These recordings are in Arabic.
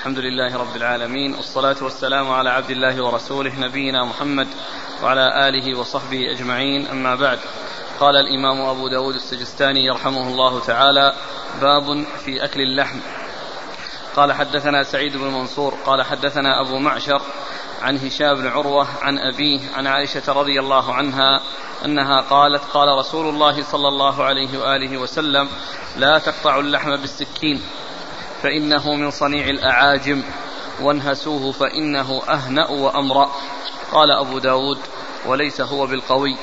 الحمد لله رب العالمين والصلاة والسلام على عبد الله ورسوله نبينا محمد وعلى آله وصحبه أجمعين أما بعد. قال الإمام أبو داود السجستاني يرحمه الله تعالى باب في أكل اللحم. قال حدثنا سعيد بن منصور قال حدثنا أبو معشر عن هشام بن عروة عن أبيه عن عائشة رضي الله عنها أنها قالت قال رسول الله صلى الله عليه وآله وسلم لا تقطع اللحم بالسكين. فإنه من صنيع الأعاجم وانهسوه فإنه أهنأ وأمرأ. قال أبو داود وليس هو بالقوي.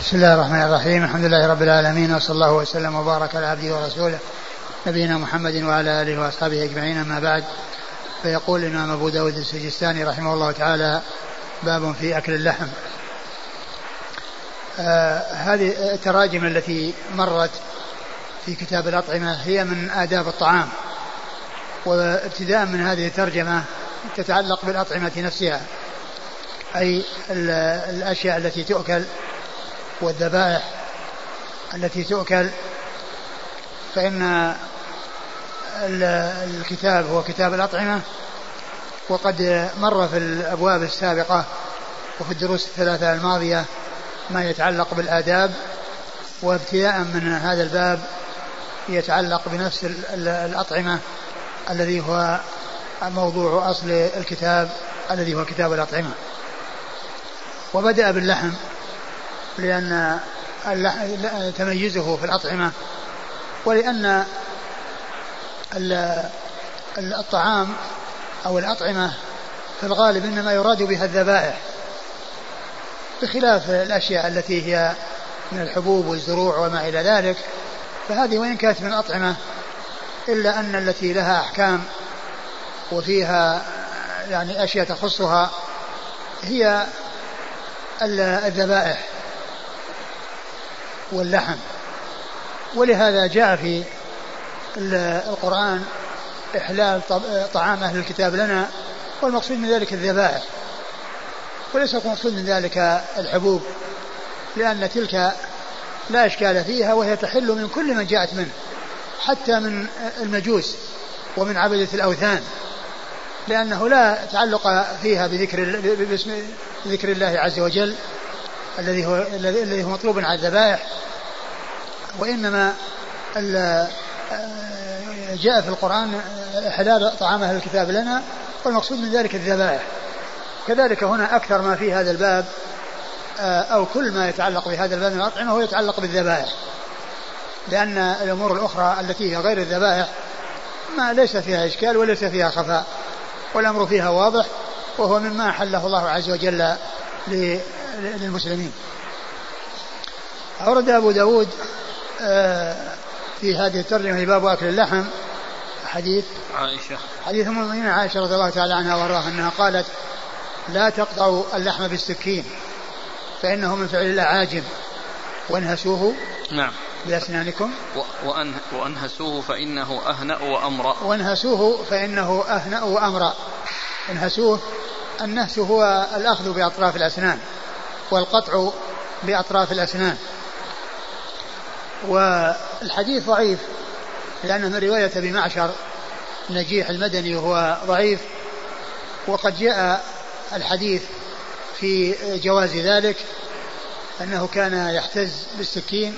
بسم الله الرحمن الرحيم. الحمد لله رب العالمين وصلى الله وسلم وبارك على عبده ورسوله نبينا محمد وعلى آله وأصحابه أجمعين. أما بعد فيقول الإمام أبو داود السجستاني رحمه الله تعالى باب في أكل اللحم. آه هذه التراجم التي مرت في كتاب الأطعمة هي من آداب الطعام وابتداء من هذه الترجمة تتعلق بالأطعمة نفسها أي الأشياء التي تؤكل والذبائح التي تؤكل فإن الكتاب هو كتاب الأطعمة وقد مر في الأبواب السابقة وفي الدروس الثلاثة الماضية ما يتعلق بالآداب وابتداء من هذا الباب يتعلق بنفس الأطعمة الذي هو موضوع أصل الكتاب الذي هو كتاب الأطعمة. وبدأ باللحم لأن تميزه في الأطعمة ولأن الطعام أو الأطعمة في الغالب إنما يراد بها الذبائح بخلاف الأشياء التي هي من الحبوب والزروع وما إلى ذلك. فهذه وإن كانت من الأطعمة إلا أن التي لها أحكام وفيها يعني أشياء تخصها هي الذبائح واللحم. ولهذا جاء في القرآن إحلال طعام أهل الكتاب لنا والمقصود من ذلك الذبائح. وليس المقصود من ذلك الحبوب لأن تلك لا إشكال فيها وهي تحل من كل من جاءت منه حتى من المجوس ومن عبدة الأوثان لأنه لا تعلق فيها بذكر باسم ذكر الله عز وجل الذي هو الذي هو مطلوب على الذبائح وإنما جاء في القرآن حلال طعام أهل الكتاب لنا والمقصود من ذلك الذبائح. كذلك هنا أكثر ما في هذا الباب أو كل ما يتعلق بهذا الباب من الأطعمة هو يتعلق بالذبائح. لأن الأمور الأخرى التي هي غير الذبائح ما ليس فيها إشكال وليس فيها خفاء والأمر فيها واضح وهو مما أحله الله عز وجل للمسلمين. أورد أبو داود في هذه الترجمة باب أكل اللحم حديث عائشة. حديث أم المؤمنين عائشة رضي الله تعالى عنها وأرضاها أنها قالت لا تقطعوا اللحم بالسكين. فإنه من فعل الأعاجم وانهسوه نعم. بأسنانكم. وأن وأنهسوه فإنه أهنأ وأمرأ وانهسوه فإنه أهنأ وأمرأ انهسوه النهس هو الأخذ بأطراف الأسنان والقطع بأطراف الأسنان. والحديث ضعيف لأنه من رواية أبي معشر نجيح المدني وهو ضعيف وقد جاء الحديث في جواز ذلك أنه كان يحتز بالسكين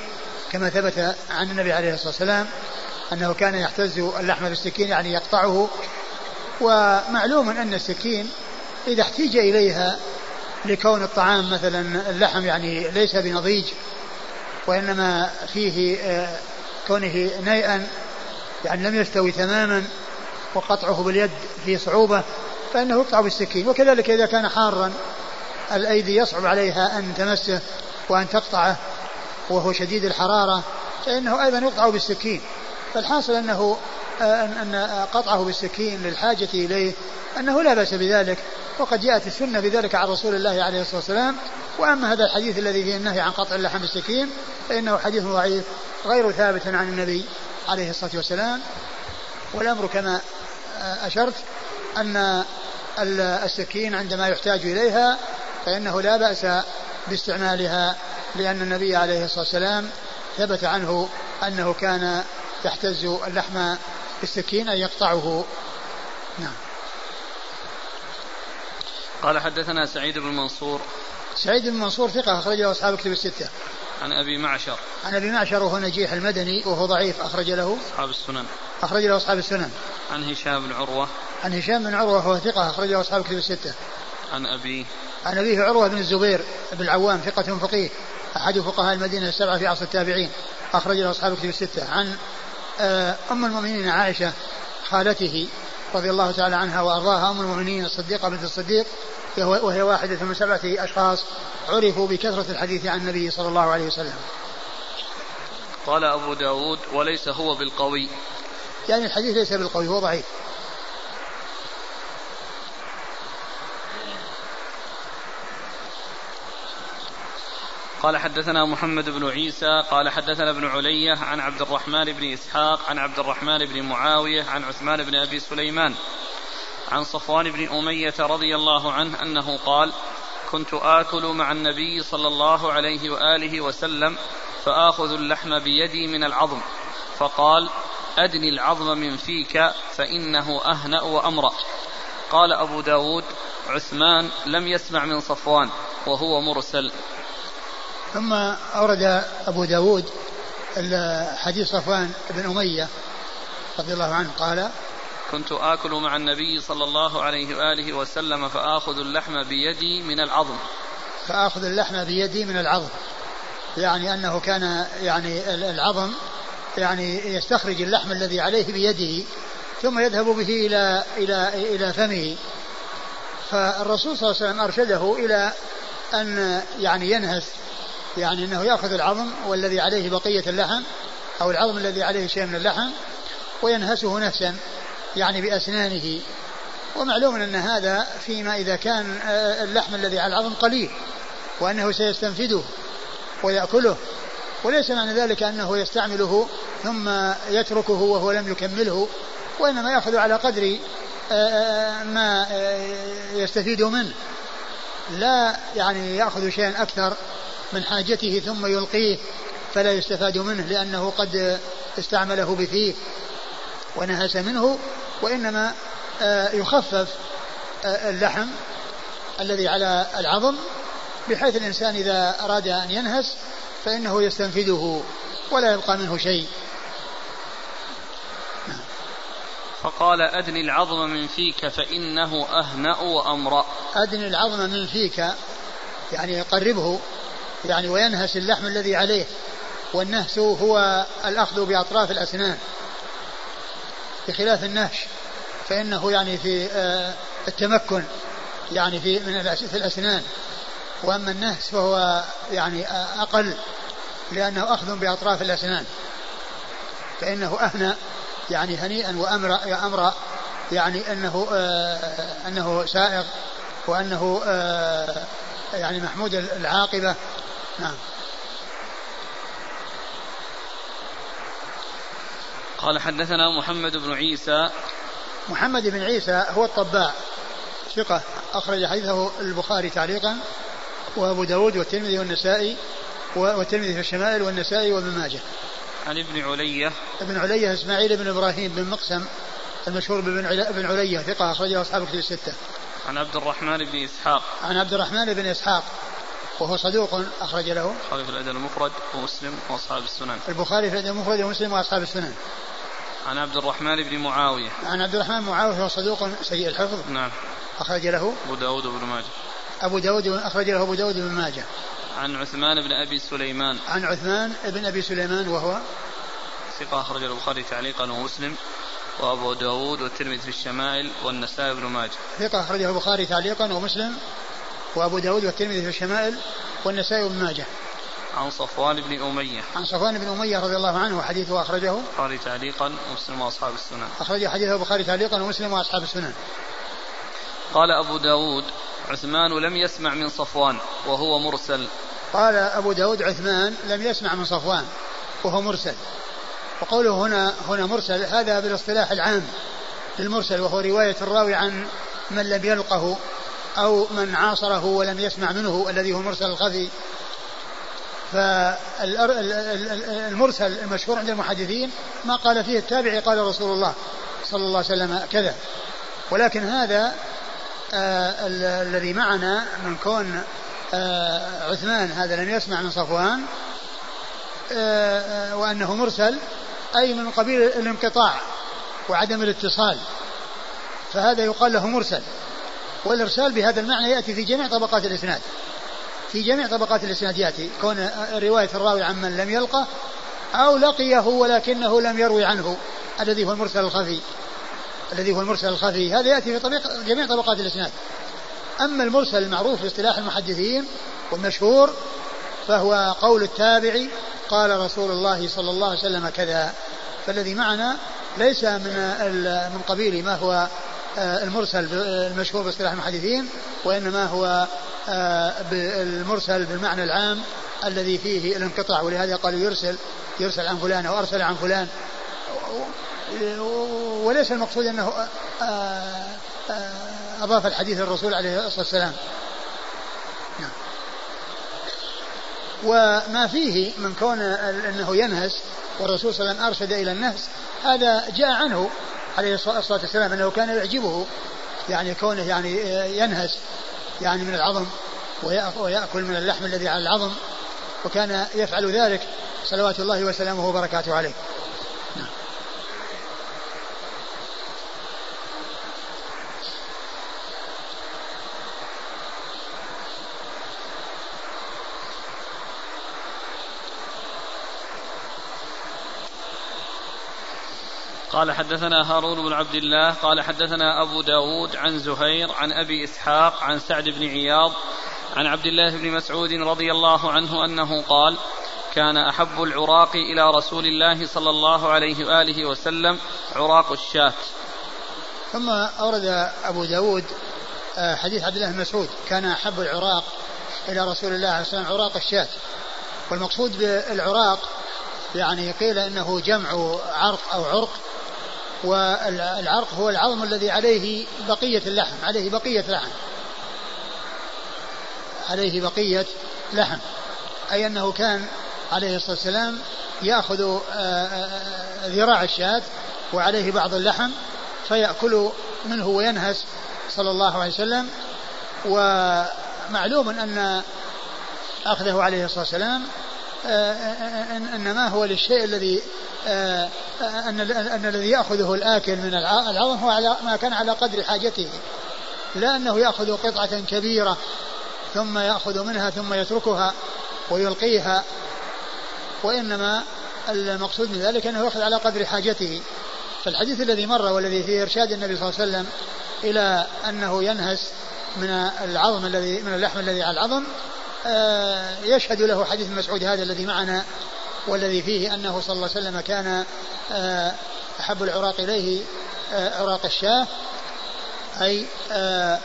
كما ثبت عن النبي عليه الصلاة والسلام أنه كان يحتز اللحم بالسكين يعني يقطعه. ومعلوم أن السكين إذا احتيج إليها لكون الطعام مثلا اللحم يعني ليس بنضيج وإنما فيه كونه نيئا يعني لم يستوي تماما وقطعه باليد فيه صعوبة فإنه يقطع بالسكين. وكذلك إذا كان حارا الأيدي يصعب عليها أن تمسه وأن تقطعه وهو شديد الحرارة فإنه أيضا يقطع بالسكين. فالحاصل أنه أن قطعه بالسكين للحاجة إليه أنه لا بأس بذلك وقد جاءت السنة بذلك عن رسول الله عليه الصلاة والسلام. وأما هذا الحديث الذي فيه النهي عن قطع اللحم بالسكين فإنه حديث ضعيف غير ثابت عن النبي عليه الصلاة والسلام. والأمر كما أشرت أن السكين عندما يحتاج إليها فإنه لا بأس باستعمالها لأن النبي عليه الصلاة والسلام ثبت عنه أنه كان يحتز اللحم بالسكين أي يقطعه. نعم. قال حدثنا سعيد بن منصور. سعيد بن منصور ثقة أخرج له أصحاب كتب الستة. عن أبي معشر. عن أبي معشر وهو نجيح المدني وهو ضعيف أخرج له. أصحاب السنن. أخرج له أصحاب السنن. عن هشام بن عروة. عن هشام بن عروة وهو ثقة أخرج له أصحاب كتب الستة. عن أبيه عن أبيه عروة بن الزبير بن العوام ثقة فقيه أحد فقهاء المدينة السبعة في عصر التابعين أخرج له أصحاب كتب الستة. عن آه، أم المؤمنين عائشة خالته رضي الله تعالى عنها وأرضاها أم المؤمنين الصديقة بنت الصديق وهي واحدة من سبعة أشخاص عرفوا بكثرة الحديث عن النبي صلى الله عليه وسلم. قال أبو داود وليس هو بالقوي. يعني الحديث ليس بالقوي هو ضعيف. قال حدثنا محمد بن عيسى قال حدثنا ابن علية عن عبد الرحمن بن إسحاق عن عبد الرحمن بن معاوية عن عثمان بن أبي سليمان عن صفوان بن أمية رضي الله عنه أنه قال كنت آكل مع النبي صلى الله عليه وآله وسلم فآخذ اللحم بيدي من العظم فقال أدني العظم من فيك فإنه أهنأ وأمرأ قال أبو داود عثمان لم يسمع من صفوان وهو مرسل ثم أورد أبو داود حديث صفوان بن أمية رضي الله عنه. قال كنت آكل مع النبي صلى الله عليه وآله وسلم فآخذ اللحم بيدي من العظم. فآخذ اللحم بيدي من العظم. يعني أنه كان يعني العظم يعني يستخرج اللحم الذي عليه بيده ثم يذهب به إلى إلى إلى فمه. فالرسول صلى الله عليه وسلم أرشده إلى أن يعني ينهس يعني أنه يأخذ العظم والذي عليه بقية اللحم أو العظم الذي عليه شيء من اللحم وينهسه نفسا يعني بأسنانه. ومعلوم أن هذا فيما إذا كان آه، اللحم الذي على العظم قليل وأنه سيستنفده ويأكله. وليس معنى ذلك أنه يستعمله ثم يتركه وهو لم يكمله وإنما يأخذ على قدر آه، آه، ما يستفيد منه. لا يعني يأخذ شيئا أكثر من حاجته ثم يلقيه فلا يستفاد منه لأنه قد استعمله بفيه ونهس منه وإنما آه، يخفف آه، اللحم الذي على العظم بحيث الإنسان إذا أراد أن ينهس فإنه يستنفذه ولا يبقى منه شيء. فقال أدني العظم من فيك فإنه أهنأ وأمرأ. أدني العظم من فيك يعني يقربه يعني وينهس اللحم الذي عليه والنهس هو الأخذ بأطراف الأسنان بخلاف النهش فإنه يعني في آه، التمكن يعني في من في الأسنان. وأما النهس فهو يعني آه، أقل لأنه أخذ بأطراف الأسنان. فإنه أهنى يعني هنيئا وأمر أمر يعني أنه آه أنه سائغ وأنه يعني محمود العاقبة. نعم. قال حدثنا محمد بن عيسى. محمد بن عيسى هو الطباع ثقة. أخرج حديثه البخاري تعليقا وأبو داود والترمذي والنسائي والترمذي في الشمائل والنسائي وابن ماجه. عن ابن علية. ابن علية إسماعيل بن إبراهيم بن مقسم المشهور بن علية ثقة أخرجه أصحاب كتب الستة. عن عبد الرحمن بن إسحاق. عن عبد الرحمن بن إسحاق. وهو صدوق أخرج له البخاري في الأدب المفرد ومسلم وأصحاب السنن. البخاري في الأدب المفرد ومسلم وأصحاب السنن. عن عبد الرحمن بن معاوية. عن عبد الرحمن معاوية هو صدوق سيء الحفظ. نعم. أخرج له أبو داود بن ماجه. أبو داود أخرج له أبو داود بن ماجه. عن عثمان بن أبي سليمان. عن عثمان بن أبي سليمان وهو ثقة أخرج البخاري تعليقا ومسلم. وأبو داود والترمذي في الشمائل والنسائي بن ماجه. ثقة أخرجه البخاري تعليقا ومسلم. وأبو داود والترمذي في الشمائل والنسائي بن ماجه. عن صفوان بن أمية. عن صفوان بن أمية رضي الله عنه وحديثه أخرجه. البخاري تعليقا ومسلم وأصحاب السنن. أخرج حديثه البخاري تعليقا ومسلم وأصحاب السنن. قال أبو داود عثمان لم يسمع من صفوان وهو مرسل. قال أبو داود عثمان لم يسمع من صفوان وهو مرسل. وقوله هنا هنا مرسل هذا بالاصطلاح العام للمرسل وهو رواية الراوي عن من لم يلقه. أو من عاصره ولم يسمع منه الذي هو مرسل الخفي فالمرسل المشهور عند المحدثين ما قال فيه التابعي قال رسول الله صلى الله عليه وسلم كذا. ولكن هذا آه الذي معنا من كون آه عثمان هذا لم يسمع من صفوان آه, وأنه مرسل أي من قبيل الانقطاع وعدم الاتصال. فهذا يقال له مرسل. والإرسال بهذا المعنى يأتي في جميع طبقات الإسناد. في جميع طبقات الإسناد يأتي. كون رواية الراوي عن من لم يلقه أو لقيه ولكنه لم يروي عنه. الذي هو المرسل الخفي. الذي هو المرسل الخفي. هذا يأتي في طبيق جميع طبقات الإسناد. أما المرسل المعروف في اصطلاح المحدثين والمشهور فهو قول التابعي قال رسول الله صلى الله عليه وسلم كذا. فالذي معنا ليس من من قبيل ما هو المرسل المشهور باصطلاح المحدثين وإنما هو آه، المرسل بالمعنى العام الذي فيه الانقطاع ولهذا قالوا يرسل يرسل عن فلان أو أرسل عن فلان وليس المقصود أنه آه، أضاف الحديث للرسول عليه الصلاة والسلام نعم. وما فيه من كون أنه ينهس والرسول صلى الله عليه وسلم أرشد إلى النهس هذا جاء عنه عليه الصلاة والسلام أنه كان يعجبه يعني كونه يعني ينهس يعني من العظم ويأكل من اللحم الذي على العظم وكان يفعل ذلك صلوات الله وسلامه وبركاته عليه. قال حدثنا هارون بن عبد الله قال حدثنا أبو داود عن زهير عن أبي إسحاق عن سعد بن عياض عن عبد الله بن مسعود رضي الله عنه أنه قال كان أحب العراق إلى رسول الله صلى الله عليه وآله وسلم عراق الشاة. ثم أورد أبو داود آه، حديث عبد الله بن مسعود. كان أحب العراق إلى رسول الله عليه وسلم عراق الشاة. والمقصود بالعراق يعني قيل إنه جمع عرق أو عرق والعرق هو العظم الذي عليه بقية اللحم عليه بقية لحم. عليه بقية لحم. أي أنه كان عليه الصلاة والسلام يأخذ آه، آه، ذراع الشاة وعليه بعض اللحم فيأكل منه وينهس صلى الله عليه وسلم. ومعلوم أن أخذه عليه الصلاة والسلام إنما هو للشيء الذي آه، أن أن الذي يأخذه الآكل من العظم هو على ما كان على قدر حاجته. لا أنه يأخذ قطعة كبيرة ثم يأخذ منها ثم يتركها ويلقيها وإنما المقصود من ذلك أنه يأخذ على قدر حاجته. فالحديث الذي مر والذي فيه إرشاد النبي صلى الله عليه وسلم إلى أنه ينهس من العظم الذي من اللحم الذي على العظم يشهد له حديث مسعود هذا الذي معنا والذي فيه أنه صلى الله عليه وسلم كان آه، أحب العراق إليه آه، عراق الشاة أي آه،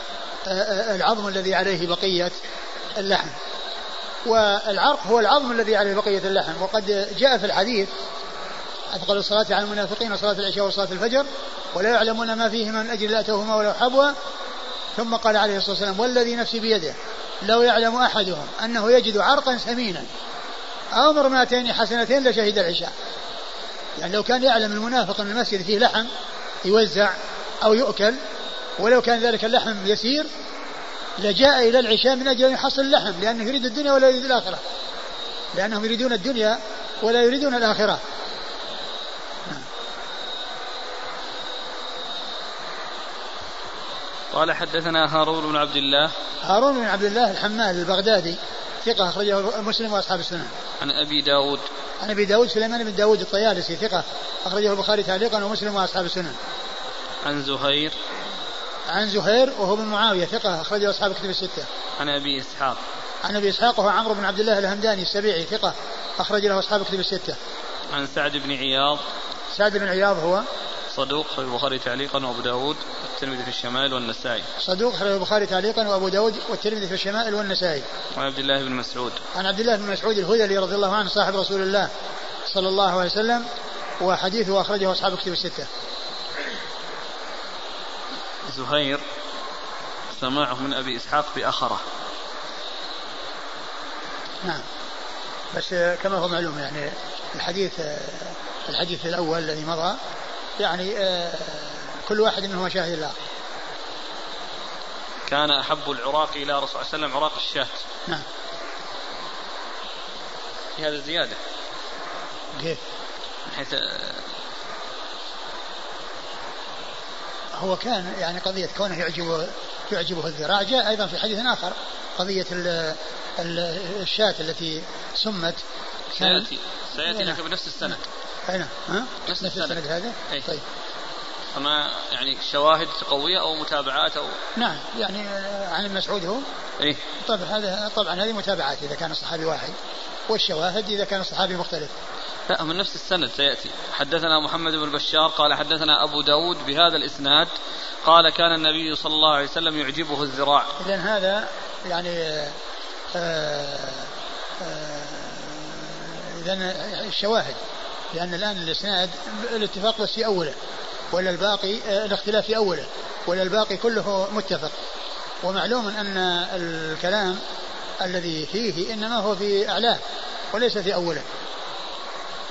العظم الذي عليه بقية اللحم. والعرق هو العظم الذي عليه بقية اللحم. وقد جاء في الحديث أثقل الصلاة على المنافقين صلاة العشاء وصلاة الفجر ولا يعلمون ما فيه من أجل لأتوهما ولو حبوا ثم قال عليه الصلاة والسلام والذي نفسي بيده. لو يعلم أحدهم أنه يجد عرقا سمينا أو مرماتين حسنتين لشهد العشاء. يعني لو كان يعلم المنافق أن المسجد فيه لحم يوزع أو يؤكل ولو كان ذلك اللحم يسير لجاء إلى العشاء من أجل أن يحصل اللحم لأنه يريد الدنيا ولا يريد الآخرة. لأنهم يريدون الدنيا ولا يريدون الآخرة. قال حدثنا هارون بن عبد الله هارون بن عبد الله الحمال البغدادي ثقة أخرجه مسلم وأصحاب السنن. عن أبي داود عن أبي داود سليمان بن داود الطيالسي ثقة أخرجه البخاري تعليقا ومسلم وأصحاب السنن. عن زهير عن زهير وهو بن معاوية ثقة أخرجه أصحاب الكتب الستة. عن أبي إسحاق عن أبي إسحاق وهو عمرو بن عبد الله الهمداني السبيعي ثقة أخرج له أصحاب الكتب الستة. عن سعد بن عياض سعد بن عياض هو صدوق في البخاري تعليقا وأبو داود والترمذي في الشمال والنسائي. صدوق في البخاري تعليقا وأبو داود والترمذي في الشمال والنسائي. عن عبد الله بن مسعود. عن عبد الله بن مسعود الهذلي رضي الله عنه صاحب رسول الله صلى الله عليه وسلم وحديثه أخرجه أصحاب كتب الستة. زهير سماعه من أبي إسحاق بأخره. نعم. بس كما هو معلوم يعني الحديث الحديث الأول الذي مضى يعني كل واحد منهما شاهد الآخر. كان أحب العراق إلى رسول الله صلى الله عليه وسلم عراق الشاة. نعم. في هذا زيادة. كيف؟ من حيث هو كان يعني قضية كونه يعجبه يعجبه الذراع. جاء أيضا في حديث آخر قضية الشاة التي سمت. سيأتي سيأتي لك بنفس السند. أي نعم. ها؟ نفس, نفس السند. هذا؟ أي. طيب. أما يعني شواهد قوية أو متابعات أو نعم. يعني عن ابن مسعود هو؟ إيه؟ طبعا هذا طبعا هذه متابعات إذا كان الصحابي واحد. والشواهد إذا كان الصحابي مختلف؟ لا من نفس السند سيأتي. حدثنا محمد بن بشار قال حدثنا أبو داود بهذا الإسناد قال كان النبي صلى الله عليه وسلم يعجبه الذراع. إذا هذا يعني آآ آه، آآ آه، إذا الشواهد لأن الآن الإسناد الاتفاق بس في أوله ولا الباقي آه، الاختلاف في أوله ولا الباقي كله متفق. ومعلوم أن الكلام الذي فيه إنما هو في أعلاه وليس في أوله.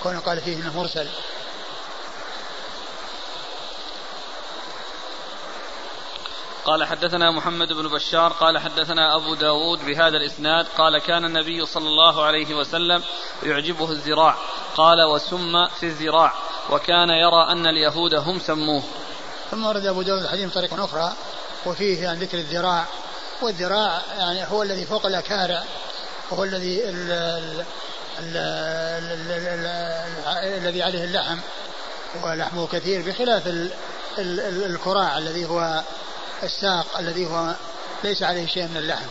كونه قال فيه إنه مرسل. قال حدثنا محمد بن بشار قال حدثنا أبو داود بهذا الإسناد قال كان النبي صلى الله عليه وسلم يعجبه الذراع قال وسم في الذراع وكان يرى أن اليهود هم سموه ثم ورد أبو داود الحديث بطريقة أخرى وفيه يعني ذكر الذراع والذراع يعني هو الذي فوق الأكارع وهو الذي ال ال الذي عليه اللحم ولحمه كثير بخلاف الكراع الذي هو الساق الذي هو ليس عليه شيء من اللحم.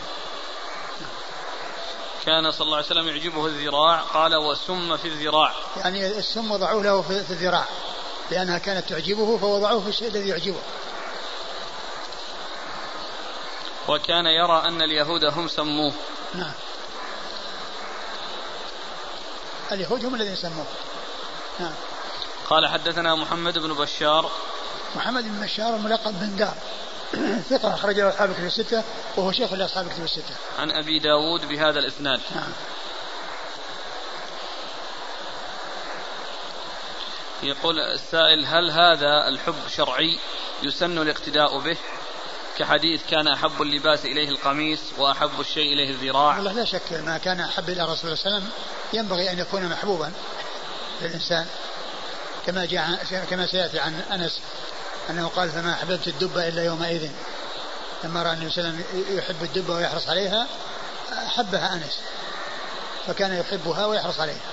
كان صلى الله عليه وسلم يعجبه الذراع قال وسم في الذراع. يعني السم وضعوه له في الذراع. لأنها كانت تعجبه فوضعوه في الشيء الذي يعجبه. وكان يرى أن اليهود هم سموه. نعم. اليهود هم الذين سموه. نعم. قال حدثنا محمد بن بشار. محمد بن بشار ملقب بن دار. ثقة أخرج له أصحاب الكتب الستة وهو شيخ لأصحاب الكتب الستة. عن أبي داود بهذا الإسناد. نعم. يقول السائل هل هذا الحب شرعي يسن الاقتداء به؟ كحديث كان أحب اللباس إليه القميص وأحب الشيء إليه الذراع والله لا شك ما كان أحب إلى الرسول صلى الله عليه وسلم ينبغي أن يكون محبوبا للإنسان كما جاء كما سيأتي عن أنس أنه قال فما أحببت الدبة إلا يومئذ. لما رأى النبي صلى الله عليه وسلم يحب الدبة ويحرص عليها أحبها أنس. فكان يحبها ويحرص عليها.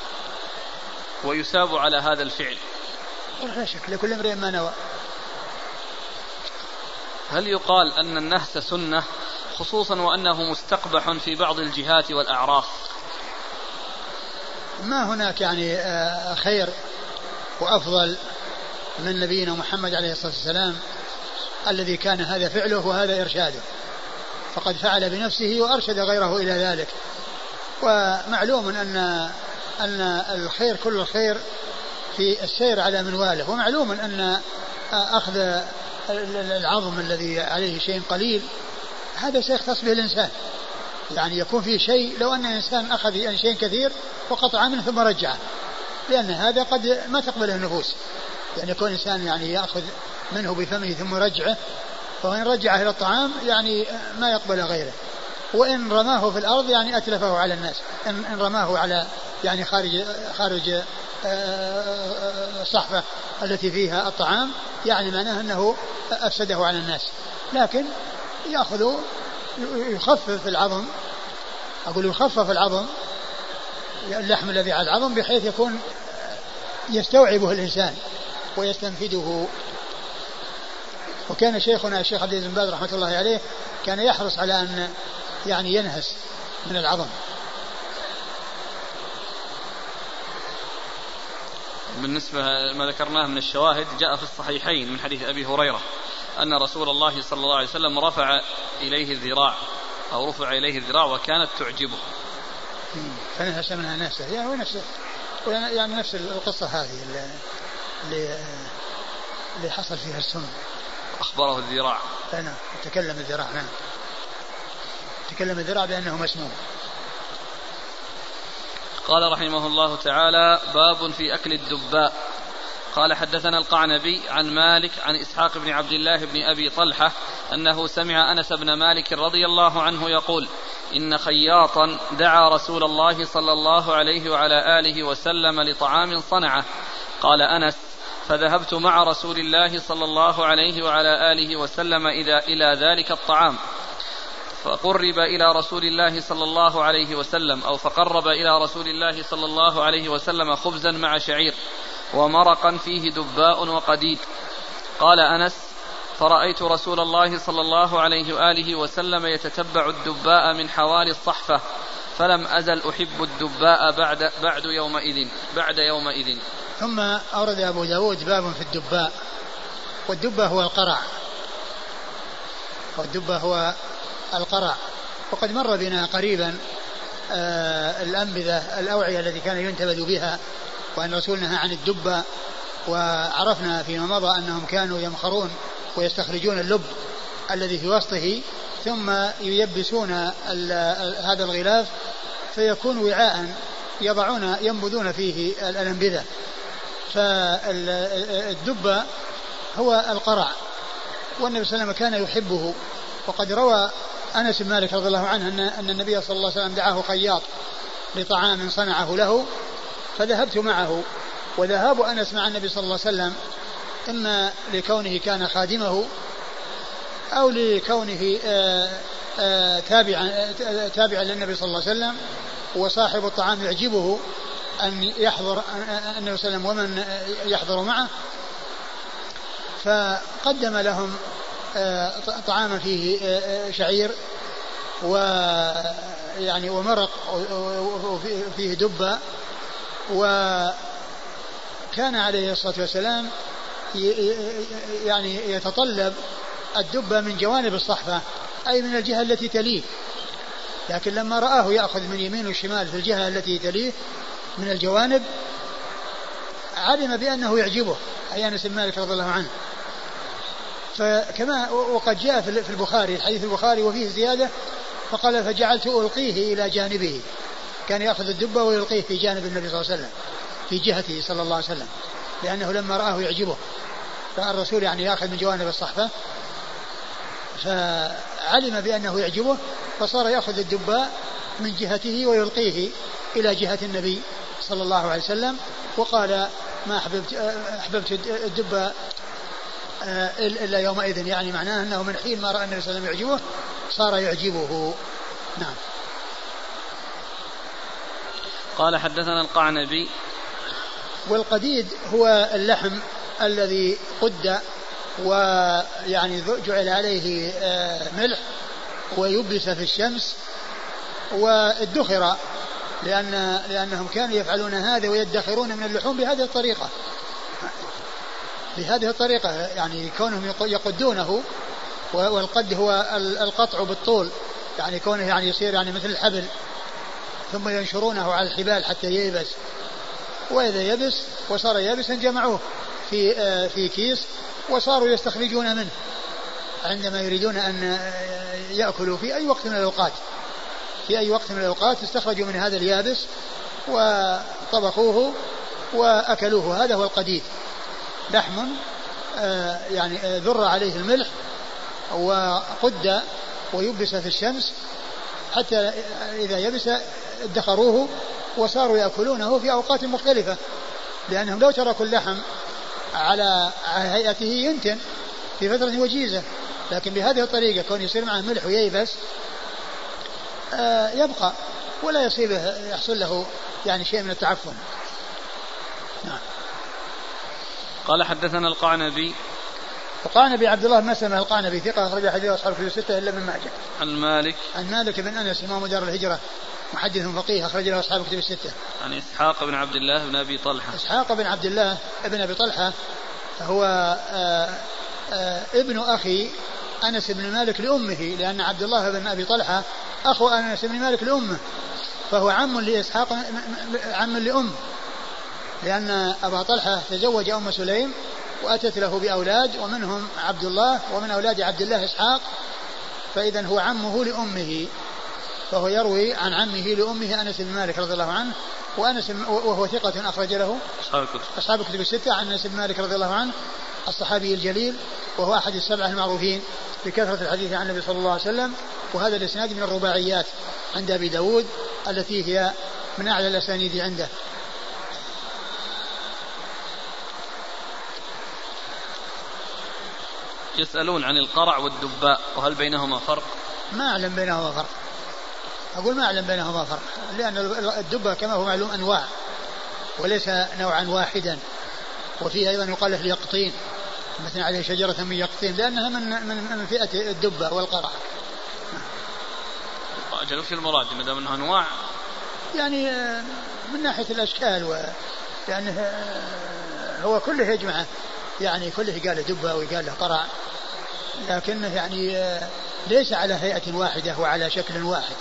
ويساب على هذا الفعل. لا شك لكل امرئ ما نوى. هل يقال أن النهس سنة خصوصا وأنه مستقبح في بعض الجهات والأعراف؟ ما هناك يعني آه، خير وأفضل من نبينا محمد عليه الصلاة والسلام الذي كان هذا فعله وهذا إرشاده. فقد فعل بنفسه وأرشد غيره إلى ذلك. ومعلوم أن أن الخير كل الخير في السير على منواله ومعلوم أن أخذ العظم الذي عليه شيء قليل هذا سيختص به الإنسان. يعني يكون فيه شيء لو أن الإنسان أخذ شيء كثير وقطع منه ثم رجعه. لأن هذا قد ما تقبله النفوس. يعني يكون الإنسان يعني يأخذ منه بفمه ثم يرجعه وإن رجعه إلى الطعام يعني ما يقبل غيره. وإن رماه في الأرض يعني أتلفه على الناس. إن رماه على يعني خارج خارج الصحفة التي فيها الطعام يعني معناه أنه أفسده على الناس. لكن يأخذ يخفف العظم. أقول يخفف العظم اللحم الذي على العظم بحيث يكون يستوعبه الإنسان. ويستنفده وكان شيخنا الشيخ عبد العزيز بن باز رحمة الله عليه كان يحرص على أن يعني ينهس من العظم. بالنسبة ما ذكرناه من الشواهد جاء في الصحيحين من حديث أبي هريرة أن رسول الله صلى الله عليه وسلم رفع إليه الذراع أو رفع إليه الذراع وكانت تعجبه. فنهس منها نفسه. يعني نفس يعني نفس القصة هذه. اللي حصل فيها السم أخبره الذراع. نعم تكلم الذراع نعم. تكلم الذراع بأنه مسموم. قال رحمه الله تعالى باب في أكل الدباء. قال حدثنا القعنبي عن مالك عن إسحاق بن عبد الله بن أبي طلحة أنه سمع أنس بن مالك رضي الله عنه يقول إن خياطا دعا رسول الله صلى الله عليه وعلى آله وسلم لطعام صنعة. قال أنس فذهبت مع رسول الله صلى الله عليه وعلى آله وسلم إذا إلى ذلك الطعام. فقرب إلى رسول الله صلى الله عليه وسلم أو فقرب إلى رسول الله صلى الله عليه وسلم خبزا مع شعير ومرقا فيه دباء وقديد. قال أنس فرأيت رسول الله صلى الله عليه وآله وسلم يتتبع الدباء من حوالي الصحفة فلم أزل أحب الدباء بعد بعد يومئذ بعد يومئذ. ثم أورد أبو داود باب في الدباء والدبة هو القرع. والدبة هو القرع. وقد مر بنا قريبا آه الأنبذة الأوعية التي كان ينتبذ بها وأن الرسول نهى عن الدبة وعرفنا فيما مضى أنهم كانوا يمخرون ويستخرجون اللب الذي في وسطه ثم ييبسون هذا الغلاف فيكون وعاء يضعون ينبذون فيه الأنبذة. فالدب هو القرع. والنبي صلى الله عليه وسلم كان يحبه. وقد روى أنس بن مالك رضي الله عنه ان أن النبي صلى الله عليه وسلم دعاه خياط لطعام صنعه له فذهبت معه. وذهاب أنس مع النبي صلى الله عليه وسلم اما لكونه كان خادمه أو لكونه آآ آآ تابعا تابعا للنبي صلى الله عليه وسلم وصاحب الطعام يعجبه. أن يحضر النبي صلى الله عليه وسلم ومن يحضر معه فقدم لهم آه، طعاما فيه آه، شعير ويعني ومرق وفيه دبة وكان عليه الصلاة والسلام يعني يتطلب الدبة من جوانب الصحفة أي من الجهة التي تليه. لكن لما رآه يأخذ من يمين وشمال في الجهة التي تليه من الجوانب علم بأنه يعجبه أي أنس بن مالك رضي الله عنه. فكما وقد جاء في البخاري الحديث البخاري وفيه زيادة فقال فجعلت ألقيه إلى جانبه. كان يأخذ الدبة ويلقيه في جانب النبي صلى الله عليه وسلم في جهته صلى الله عليه وسلم لأنه لما رآه يعجبه. فالرسول يعني يأخذ من جوانب الصحفة فعلم بأنه يعجبه فصار يأخذ الدباء من جهته ويلقيه إلى جهة النبي صلى الله عليه وسلم وقال ما أحببت أحببت الدب إلا يومئذ. يعني معناه أنه من حين ما رأى النبي صلى الله عليه وسلم يعجبه صار يعجبه. نعم. قال حدثنا القعنبي. والقديد هو اللحم الذي قد ويعني جعل عليه آه، ملح ويبس في الشمس وادخر لأن لأنهم كانوا يفعلون هذا ويدخرون من اللحوم بهذه الطريقة. بهذه الطريقة يعني كونهم يقدونه والقد هو القطع بالطول. يعني كونه يعني يصير يعني مثل الحبل ثم ينشرونه على الحبال حتى ييبس. وإذا يبس وصار يابسا جمعوه في آه، في كيس وصاروا يستخرجون منه. عندما يريدون أن يأكلوا في أي وقت من الأوقات. في أي وقت من الأوقات استخرجوا من هذا اليابس وطبخوه وأكلوه. هذا هو القديد. لحم آه، يعني آه، ذر عليه الملح وقد ويبس في الشمس حتى إذا يبس ادخروه وصاروا يأكلونه في أوقات مختلفة لأنهم لو تركوا اللحم على هيئته ينتن في فترة وجيزة لكن بهذه الطريقة كون يصير معه ملح وييبس يبقى ولا يصيبه يحصل له يعني شيء من التعفن نعم قال حدثنا القعنبي القعنبي عبد الله بن مسلمة القعنبي ثقة أخرج حديث أصحاب في الستة إلا من ماجه. عن مالك. عن مالك بن أنس إمام دار الهجرة محدث فقيه أخرج له أصحاب كتب الستة. عن إسحاق بن عبد الله بن أبي طلحة. إسحاق بن عبد الله بن أبي طلحة هو آآ آآ ابن أخي أنس بن مالك لأمه لأن عبد الله بن أبي طلحة أخو أنس بن مالك لأمه فهو عم لإسحاق عم لأم لأن أبا طلحة تزوج أم سليم وأتت له بأولاد ومنهم عبد الله ومن أولاد عبد الله إسحاق. فإذا هو عمه لأمه. فهو يروي عن عمه لأمه أنس بن مالك رضي الله عنه وأنس وهو ثقة أخرج له. أصحاب الكتب. أصحاب الكتب الستة عن أنس بن مالك رضي الله عنه الصحابي الجليل وهو أحد السبعة المعروفين بكثرة الحديث عن النبي صلى الله عليه وسلم وهذا الإسناد من الرباعيات عند أبي داود التي هي من أعلى الأسانيد عنده. يسألون عن القرع والدباء وهل بينهما فرق؟ ما أعلم بينهما فرق. أقول ما أعلم بينهما فرق لأن الدبة كما هو معلوم أنواع وليس نوعا واحدا وفيه أيضا يقال له اليقطين. مثل عليه شجرة من يقطين لأنها من من من فئة الدبة والقرع. أجل وش المراد ما دام أنها أنواع. يعني آه، من ناحية الأشكال و لأنه آه، هو كله يجمعه يعني كله قال له دبة ويقال له قرع. لكنه يعني آه، ليس على هيئة واحدة وعلى شكل واحد.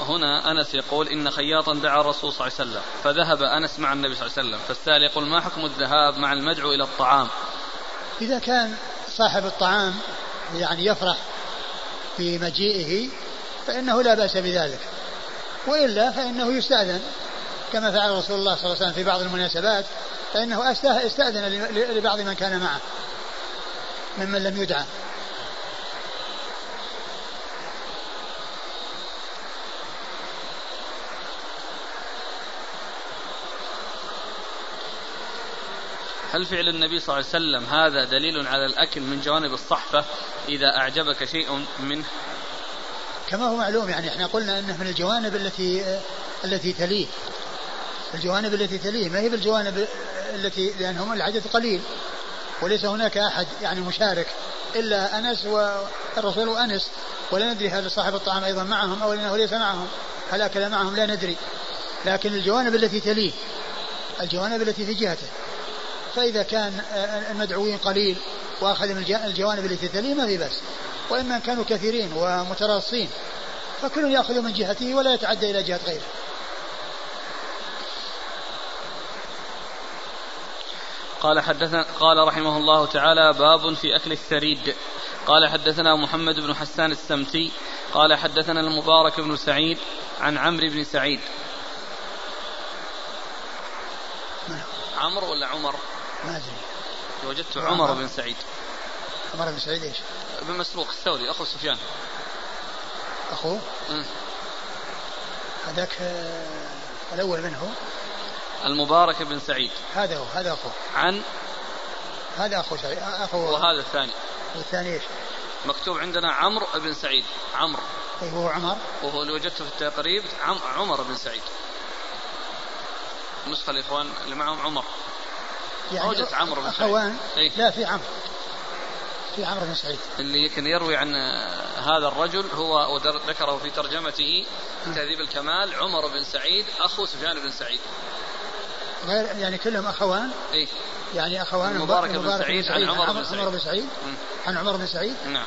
هنا أنس يقول إن خياطا دعا الرسول صلى الله عليه وسلم فذهب أنس مع النبي صلى الله عليه وسلم فالسائل يقول ما حكم الذهاب مع المدعو إلى الطعام؟ إذا كان صاحب الطعام يعني يفرح بمجيئه فإنه لا بأس بذلك وإلا فإنه يستأذن كما فعل رسول الله صلى الله عليه وسلم في بعض المناسبات فإنه استأذن لبعض من كان معه ممن لم يدعى هل فعل النبي صلى الله عليه وسلم هذا دليل على الأكل من جوانب الصحفة إذا أعجبك شيء منه كما هو معلوم يعني إحنا قلنا إنه من الجوانب التي التي تليه. الجوانب التي تليه ما هي بالجوانب التي لأنهم العدد قليل. وليس هناك أحد يعني مشارك. إلا أنس والرسول وانس ولا ندري هل صاحب الطعام أيضا معهم أو إنه ليس معهم. هل أكل معهم؟ لا ندري. لكن الجوانب التي تليه الجوانب التي في جهته. فإذا كان المدعوين قليل وأخذ من الجوانب التي تليه ما في بأس. وإما كانوا كثيرين ومتراصين فكل يأخذ من جهته ولا يتعدى إلى جهة غيره. قال حدثنا قال رحمه الله تعالى باب في أكل الثريد. قال حدثنا محمد بن حسان السمتي. قال حدثنا المبارك بن سعيد عن عمرو بن سعيد. عمرو ولا عمر؟ ما أدري. وجدت عمر بن سعيد. عمر بن سعيد إيش؟ بن مسروق الثوري أخو سفيان. أخوه؟ هذاك آه، الأول من هو؟ المبارك بن سعيد. هذا هو هذا أخوه. عن؟ هذا أخو سعيد أخو وهذا الثاني. والثاني إيش؟ مكتوب عندنا عمرو بن سعيد. عمرو. اي هو عمر. وهو اللي وجدته في التقريب عم عمر بن سعيد. نسخة الإخوان اللي معهم عمر. يعني عمرو بن سعيد. أخوان إيه؟ لا في عمرو. في عمرو بن سعيد. اللي كان يروي عن هذا الرجل هو وذكره في ترجمته تهذيب الكمال عمر بن سعيد أخو سفيان بن سعيد. غير يعني كلهم أخوان؟ إيه؟ يعني أخوان المبارك بن سعيد, عن عمر بن سعيد عمر بن سعيد. عن عمر بن سعيد؟ نعم.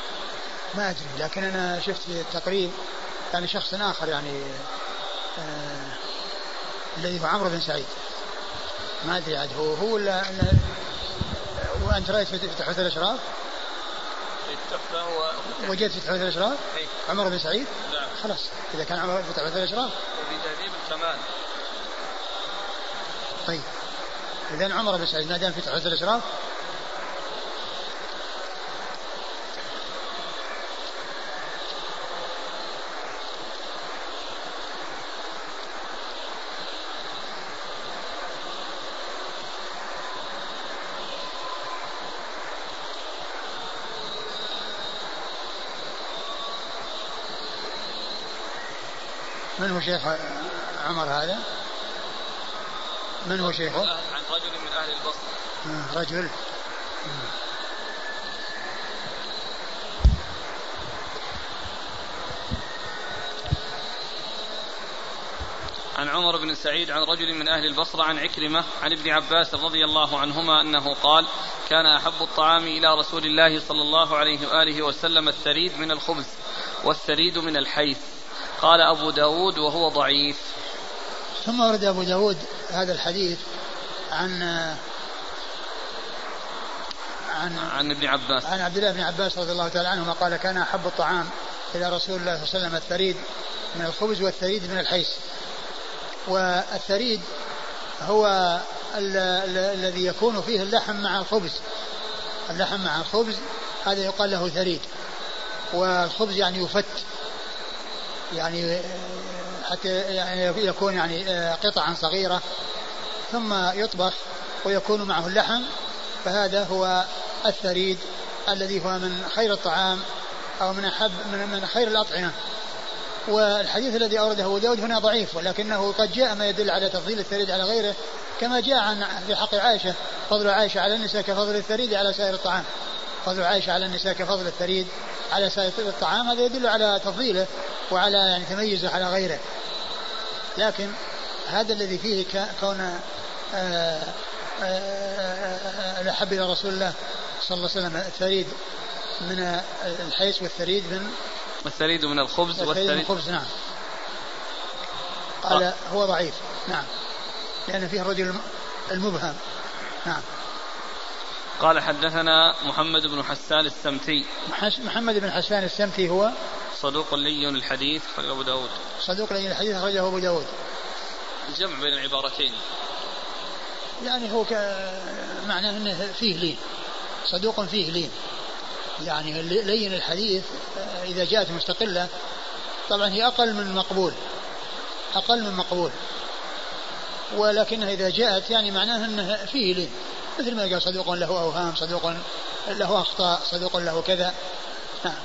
ما أدري لكن أنا شفت في التقريب يعني شخص آخر يعني آه الذي هو عمرو بن سعيد. ما أدري عاد هو هو ولا وأنت رأيت في تحفة الأشراف؟ وجدت في تحفة الأشراف؟ اي عمر بن سعيد؟ نعم خلاص إذا كان عمر في تحفة الأشراف وفي تهذيب الكمال طيب اذا عمر بن سعيد ما دام في تحفة الأشراف من هو شيخ عمر هذا؟ من هو شيخه؟ عن رجل من أهل البصرة آه رجل عن عمر بن سعيد عن رجل من أهل البصرة عن عكرمة عن ابن عباس رضي الله عنهما أنه قال كان أحب الطعام إلى رسول الله صلى الله عليه وآله وسلم الثريد من الخبز والثريد من الحيس قال أبو داود وهو ضعيف. ثم ورد أبو داود هذا الحديث عن عن عن ابن عباس. عن عبد الله بن عباس رضي الله تعالى عنهما قال كان أحب الطعام إلى رسول الله صلى الله عليه وسلم الثريد من الخبز والثريد من الحيس. والثريد هو ال- ال- الذي يكون فيه اللحم مع الخبز. اللحم مع الخبز هذا يقال له ثريد. والخبز يعني يفت. يعني حتى يعني يكون يعني آه، قطعا صغيرة ثم يطبخ ويكون معه اللحم فهذا هو الثريد الذي هو من خير الطعام أو من أحب من, من خير الأطعمة. والحديث الذي أورده أبو داود هنا ضعيف ولكنه قد جاء ما يدل على تفضيل الثريد على غيره كما جاء عن في حق عائشة فضل عائشة على النساء كفضل الثريد على سائر الطعام. فضل عائشة على النساء كفضل الثريد على سائر الطعام هذا يدل على تفضيله. وعلى يعني تميزه على غيره. لكن هذا الذي فيه كون آه، آه، آه، الأحب إلى رسول الله صلى الله عليه وسلم الثريد من الحيس والثريد من والثريد من الخبز الثريد من والثريد. الخبز نعم. قال هو ضعيف نعم. لأن فيه الرجل المبهم نعم. قال حدثنا محمد بن حسان السمتي. محمد بن حسان السمتي هو صدوق لي الحديث خرج أبو داود. صدوق لين الحديث أخرجه أبو داود. الجمع بين العبارتين. يعني هو ك- معناه أنه فيه لين. صدوق فيه لين. يعني لين الحديث آه، إذا جاءت مستقلة. طبعا هي أقل من مقبول. أقل من مقبول. ولكنها إذا جاءت يعني معناها أنه فيه لين. مثل ما قال صدوق له أوهام صدوق له أخطاء صدوق له كذا. نعم.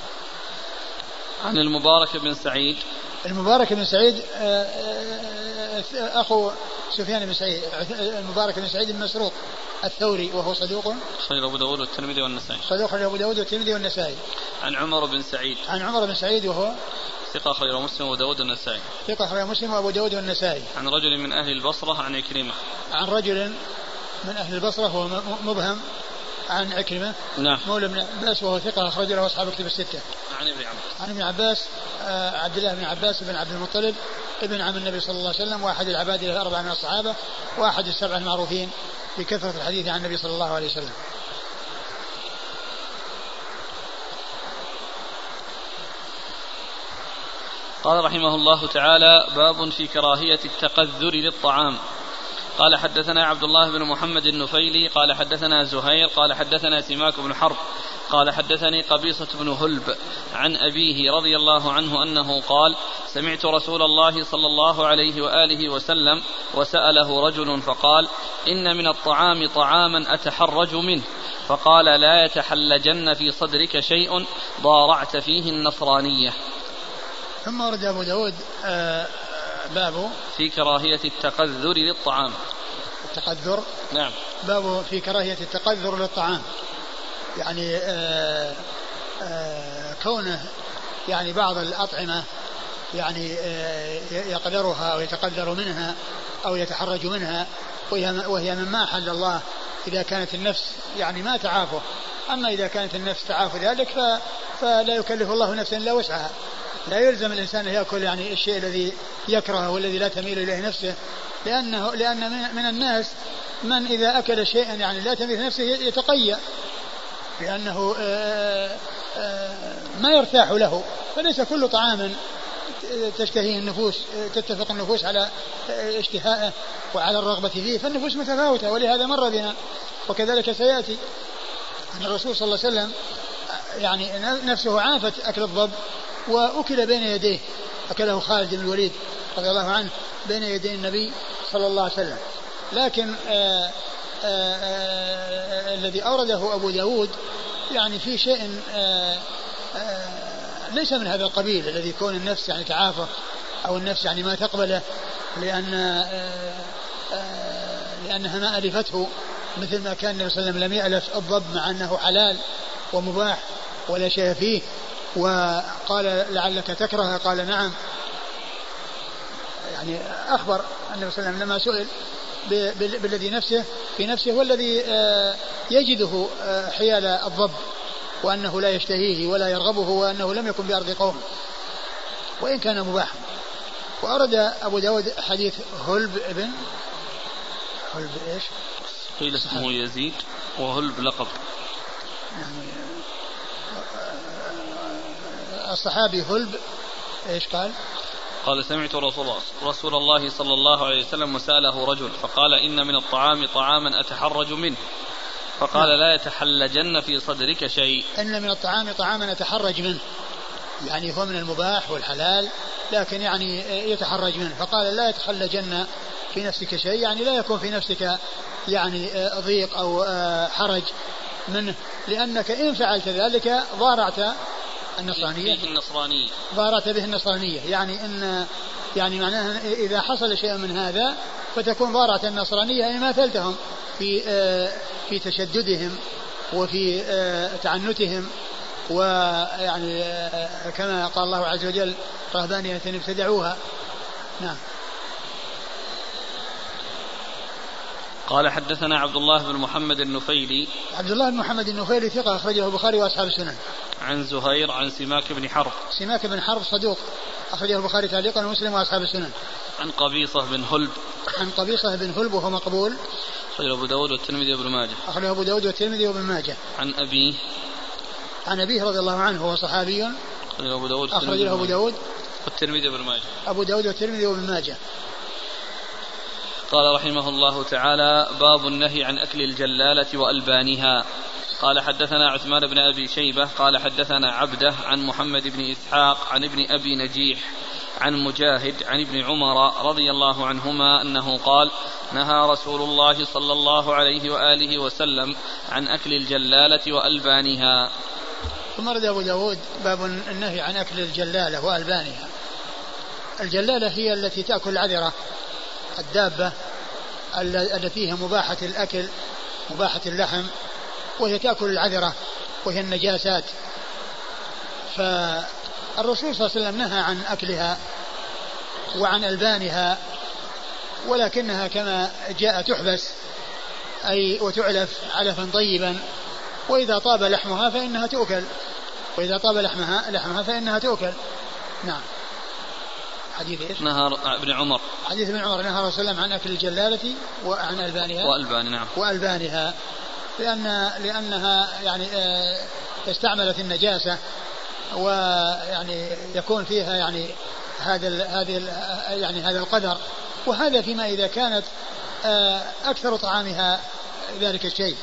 عن المبارك بن سعيد. المبارك بن سعيد آه، آه، آه، أخو سفيان بن سعيد المبارك بن سعيد المسروق الثوري وهو صدوق. خرج أبو داود والترمذي والنسائي. صدوق أبو داود والترمذي والنسائي. عن عمر بن سعيد. عن عمر بن سعيد وهو؟ ثقة خرج مسلم وداود والنسائي. ثقة أخرج مسلم وأبو داود والنسائي. عن رجل من أهل البصرة عن عكرمة عن رجل من أهل البصرة هو مبهم. عن عكرمة نعم. مولى بن عباس وهو ثقة أخرج له أصحاب الكتب الستة. عن ابن عباس. عن ابن عباس آه، عبد الله بن عباس بن عبد المطلب ابن عم النبي صلى الله عليه وسلم واحد العباد الأربعة من الصحابة واحد السبعة المعروفين بكثرة الحديث عن النبي صلى الله عليه وسلم. قال رحمه الله تعالى باب في كراهية التقذر للطعام. قال حدثنا عبد الله بن محمد النفيلي قال حدثنا زهير قال حدثنا سماك بن حرب قال حدثني قبيصة بن هلب عن أبيه رضي الله عنه أنه قال سمعت رسول الله صلى الله عليه وآله وسلم وسأله رجل فقال إن من الطعام طعاما أتحرج منه. فقال لا يتحلجن في صدرك شيء ضارعت فيه النصرانية. ثم ورد أبو داود آه، باب في كراهية التقذر للطعام. التقذر؟ نعم. باب في كراهية التقذر للطعام. يعني آه، آه، كونه يعني بعض الأطعمة يعني آه، يقدرها أو يتقدر منها أو يتحرج منها وهي وهي مما أحل الله إذا كانت النفس يعني ما تعافه. أما إذا كانت النفس تعاف ذلك فلا يكلف الله نفسا إلا وسعها. لا يلزم الإنسان أن يأكل يعني الشيء الذي يكرهه والذي لا تميل إليه نفسه لأنه لأن من- الناس من إذا أكل شيئا يعني لا تميل نفسه يتقيأ لأنه آه، آه، ما يرتاح له فليس كل طعام تشتهيه النفوس تتفق النفوس على اشتهائه وعلى الرغبة فيه فالنفوس متفاوتة ولهذا مر بنا وكذلك سيأتي أن الرسول صلى الله عليه وسلم يعني نفسه عافت أكل الضب وأكل بين يديه. أكله خالد بن الوليد رضي الله عنه بين يدي النبي صلى الله عليه وسلم. لكن آآ آآ الذي أورده أبو داود يعني في شيء آآ ليس من هذا القبيل الذي يكون النفس يعني تعافى أو النفس يعني ما تقبله لأن لأنها ما ألفته. مثل ما كان النبي صلى الله عليه وسلم لم يألف الضب مع أنه حلال ومباح ولا شيء فيه. وقال لعلك تكره قال نعم. يعني أخبر النبي صلى الله عليه وسلم لما سئل بالذي نفسه في نفسه والذي يجده حيال الضب وأنه لا يشتهيه ولا يرغبه وأنه لم يكن بأرض قوم. وإن كان مباحا. وأرد أبو داود حديث هلب ابن هلب إيش؟ قيل اسمه يزيد وهلب لقب. يعني الصحابي هلب إيش قال؟ قال سمعت رسول الله, رسول الله صلى الله عليه وسلم وسأله رجل فقال إن من الطعام طعاما أتحرج منه. فقال لا يتحلجن في صدرك شيء. إن من الطعام طعاما أتحرج منه. يعني هو من المباح والحلال لكن يعني يتحرج منه. فقال لا يتحلجن في نفسك شيء يعني لا يكون في نفسك يعني ضيق أو حرج منه. لأنك إن فعلت ذلك ضارعت النصرانية. به النصرانية. ضارت به النصرانية. يعني أن يعني معناها إذا حصل شيء من هذا فتكون ضارت النصرانية يعني ماثلتهم في آه، في تشددهم وفي آه، تعنتهم ويعني آه، كما قال الله عز وجل رهبانية ابتدعوها. نعم. قال حدثنا عبد الله بن محمد النفيلي. عبد الله بن محمد النفيلي ثقة أخرجه البخاري وأصحاب السنن. عن زهير عن سماك بن حرب. سماك بن حرب صدوق أخرجه البخاري تعليقا ومسلم وأصحاب السنن. عن قبيصة بن هلب. عن قبيصة بن هلب وهو مقبول. أخرجه أبو داود والترمذي وابن ماجه. أخرجه أبو داود والترمذي وابن ماجه. عن أبيه. عن أبيه رضي الله عنه وهو صحابي. أخرجه أبو داود أخرجه أبو داود. والترمذي وابن ماجه. أبو داود والترمذي وابن ماجه. قال رحمه الله تعالى باب النهي عن أكل الجلالة وألبانها. قال حدثنا عثمان بن أبي شيبة قال حدثنا عبده عن محمد بن إسحاق عن ابن أبي نجيح عن مجاهد عن ابن عمر رضي الله عنهما أنه قال نهى رسول الله صلى الله عليه وآله وسلم عن أكل الجلالة وألبانها. ثم رد أبو داود باب النهي عن أكل الجلالة وألبانها. الجلالة هي التي تأكل العذرة. الدابة التي هي مباحة الأكل مباحة اللحم وهي تأكل العذرة وهي النجاسات. فالرسول صلى الله عليه وسلم نهى عن أكلها وعن ألبانها ولكنها كما جاء تحبس أي وتعلف علفا طيبا. وإذا طاب لحمها فإنها تؤكل. وإذا طاب لحمها لحمها فإنها تؤكل. نعم. حديث إيش؟ نهى ابن عمر. حديث ابن عمر نهى رسول الله عن أكل الجلالة وعن ألبانها. والبان نعم. وألبانها. لأن لأنها يعني آه، استعملت النجاسة ويعني يكون فيها يعني هذا هذه يعني هذا القدر. وهذا فيما إذا كانت آه، أكثر طعامها ذلك الشيء.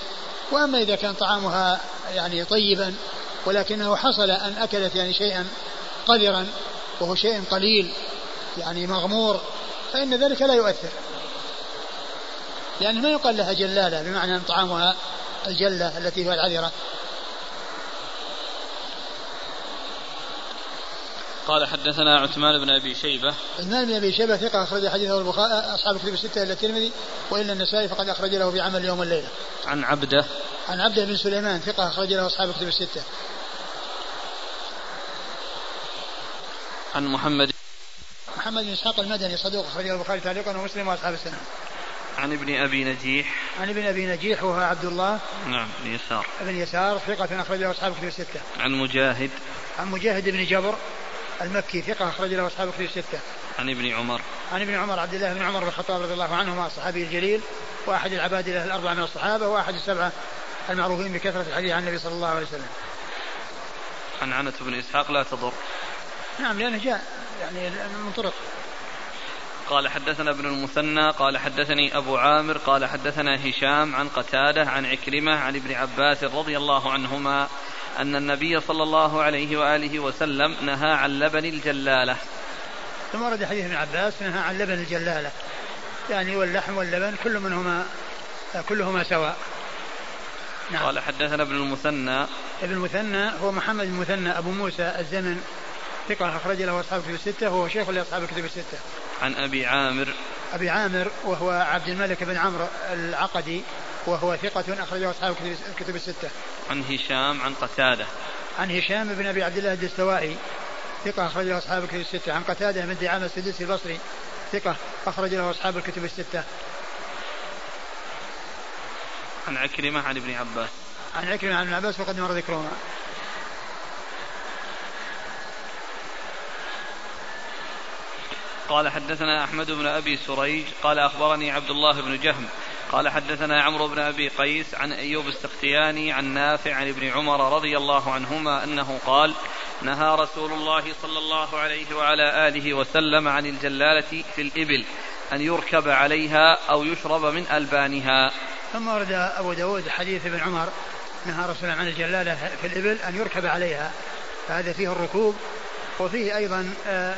وأما إذا كان طعامها يعني طيبا ولكنه حصل أن أكلت يعني شيئا قذرا وهو شيء قليل يعني مغمور فإن ذلك لا يؤثر لأنه ما يقال لها جلالة بمعنى أن طعامها الجلة التي هو العذرة قال حدثنا عثمان بن أبي شيبة عثمان بن أبي شيبة ثقة أخرج حديثه البخاري أصحاب الكتب الستة إلا الترمذي وإلا النسائي فقد أخرج له في عمل يوم الليلة. عن عبده عن عبده بن سليمان ثقة أخرج له أصحاب الكتب الستة. عن محمد محمد بن إسحاق المدني صدوق أخرجه البخاري تعليقا ومسلم وأصحاب السنة. عن ابن أبي نجيح عن ابن أبي نجيح وهو عبد الله نعم بن يسار بن يسار ثقة أخرج له أصحاب كتب الستة. عن مجاهد عن مجاهد بن جبر المكي ثقة أخرج له أصحاب كتب الستة. عن ابن عمر عن ابن عمر عبد الله بن عمر بن الخطاب رضي الله عنهما الصحابي الجليل وأحد العباد له الأربعة من الصحابة وأحد السبعة المعروفين بكثرة الحديث عن النبي صلى الله عليه وسلم. عن عنة بن إسحاق لا تضر. نعم لأنه جاء يعني من طرق قال حدثنا ابن المثنى قال حدثني أبو عامر قال حدثنا هشام عن قتادة عن عكرمة عن ابن عباس رضي الله عنهما أن النبي صلى الله عليه وآله وسلم نهى عن لبن الجلالة. ثم ورد حديث ابن عباس نهى عن لبن الجلالة. يعني واللحم واللبن كل منهما كلهما سواء. نعم. قال حدثنا ابن المثنى. ابن المثنى هو محمد المثنى أبو موسى الزمن. ثقة أخرج له أصحاب الكتب الستة وهو شيخ لأصحاب الكتب الستة. عن أبي عامر أبي عامر وهو عبد الملك بن عمرو العقدي وهو ثقة أخرجه أصحاب الكتب الستة. عن هشام عن قتادة. عن هشام بن أبي عبد الله الدستوائي ثقة أخرج له أصحاب الكتب الستة. عن قتادة بن دعامة السدوسي البصري ثقة أخرج له أصحاب الكتب الستة. عن عكرمة عن ابن عباس. عن عكرمة عن ابن عباس وقد مر ذكرهما. قال حدثنا أحمد بن أبي سريج قال أخبرني عبد الله بن جهم قال حدثنا عمرو بن أبي قيس عن أيوب السختياني عن نافع عن ابن عمر رضي الله عنهما أنه قال نهى رسول الله صلى الله عليه وعلى آله وسلم عن الجلالة في الإبل أن يركب عليها أو يشرب من ألبانها. ثم ورد أبو داود حديث ابن عمر نهى رسول الله عن الجلالة في الإبل أن يركب عليها فهذا فيه الركوب وفيه أيضا آه،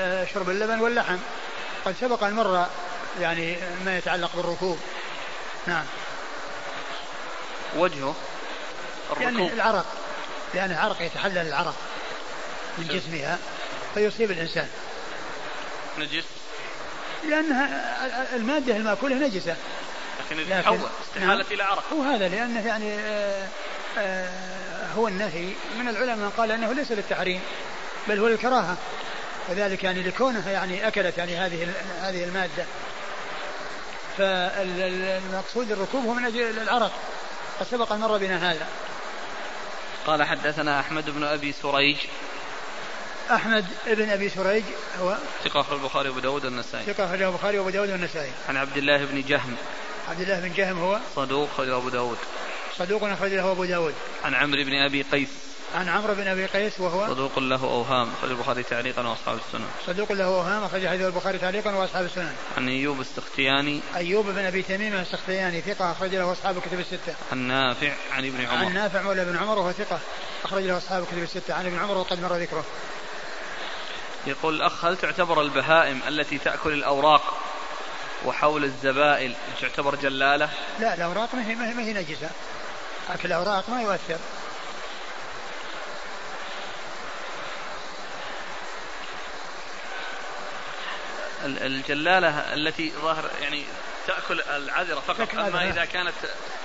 آه، شرب اللبن واللحم. قد سبق أن مر يعني ما يتعلق بالركوب. نعم. وجهه الركوب. لأن العرق لأن العرق يتحلل العرق من جسمها فيصيب الإنسان. نجس؟ لأنها المادة المأكولة نجسة. لكن تتحول استحالة إلى عرق. هو هذا لأنه يعني آآ آه، آآ آه، هو النهي. من العلماء من قال أنه ليس للتحريم. بل هو للكراهة. وذلك يعني لكونها يعني أكلت يعني هذه هذه المادة. فالمقصود الركوب هو من أجل العرق. قد سبق مر بنا هذا. قال حدثنا أحمد بن أبي سريج. أحمد بن أبي سريج هو ثقة أخرج البخاري وأبو داود والنسائي. ثقة أخرج البخاري وأبو داود والنسائي. عن عبد الله بن جهم. عبد الله بن جهم هو صدوق أخرج أبو داود. صدوق أخرج له أبو داود. عن عمرو بن أبي قيس. عن عمرو بن أبي قيس وهو صدوق له أوهام أخرج البخاري تعليقا وأصحاب السنن. صدوق له أوهام أخرج حديث البخاري تعليقا وأصحاب السنن. عن أيوب السختياني. أيوب بن أبي تميم السختياني ثقة أخرج له أصحاب الكتب الستة. عن نافع عن ابن عمر. عن نافع مولى بن عمر وهو ثقة أخرج له أصحاب الكتب الستة. عن ابن عمر وقد مر ذكره. يقول الاخ هل تعتبر البهائم التي تأكل الأوراق وحول الزبائل تعتبر جلالة؟ لا الأوراق ما هي ما هي نجسة. أكل الأوراق ما يؤثر. الجلالة التي ظاهر يعني تأكل العذرة فقط. أما إذا كانت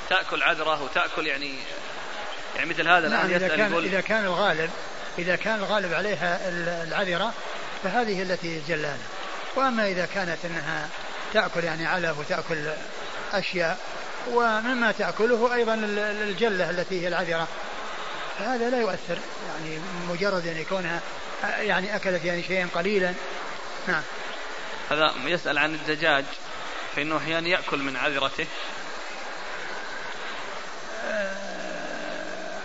تأكل عذرة وتأكل يعني يعني مثل هذا نعم إذا كان يقول إذا كان الغالب إذا كان الغالب عليها العذرة فهذه التي الجلالة. وأما إذا كانت أنها تأكل يعني علف وتأكل أشياء ومما تأكله أيضا الجلة التي هي العذرة. فهذا لا يؤثر. يعني مجرد أن يكونها يعني أكلت يعني شيئا قليلا. نعم. هذا يسأل عن الدجاج فإنه أحيانا يأكل من عذرته. آه،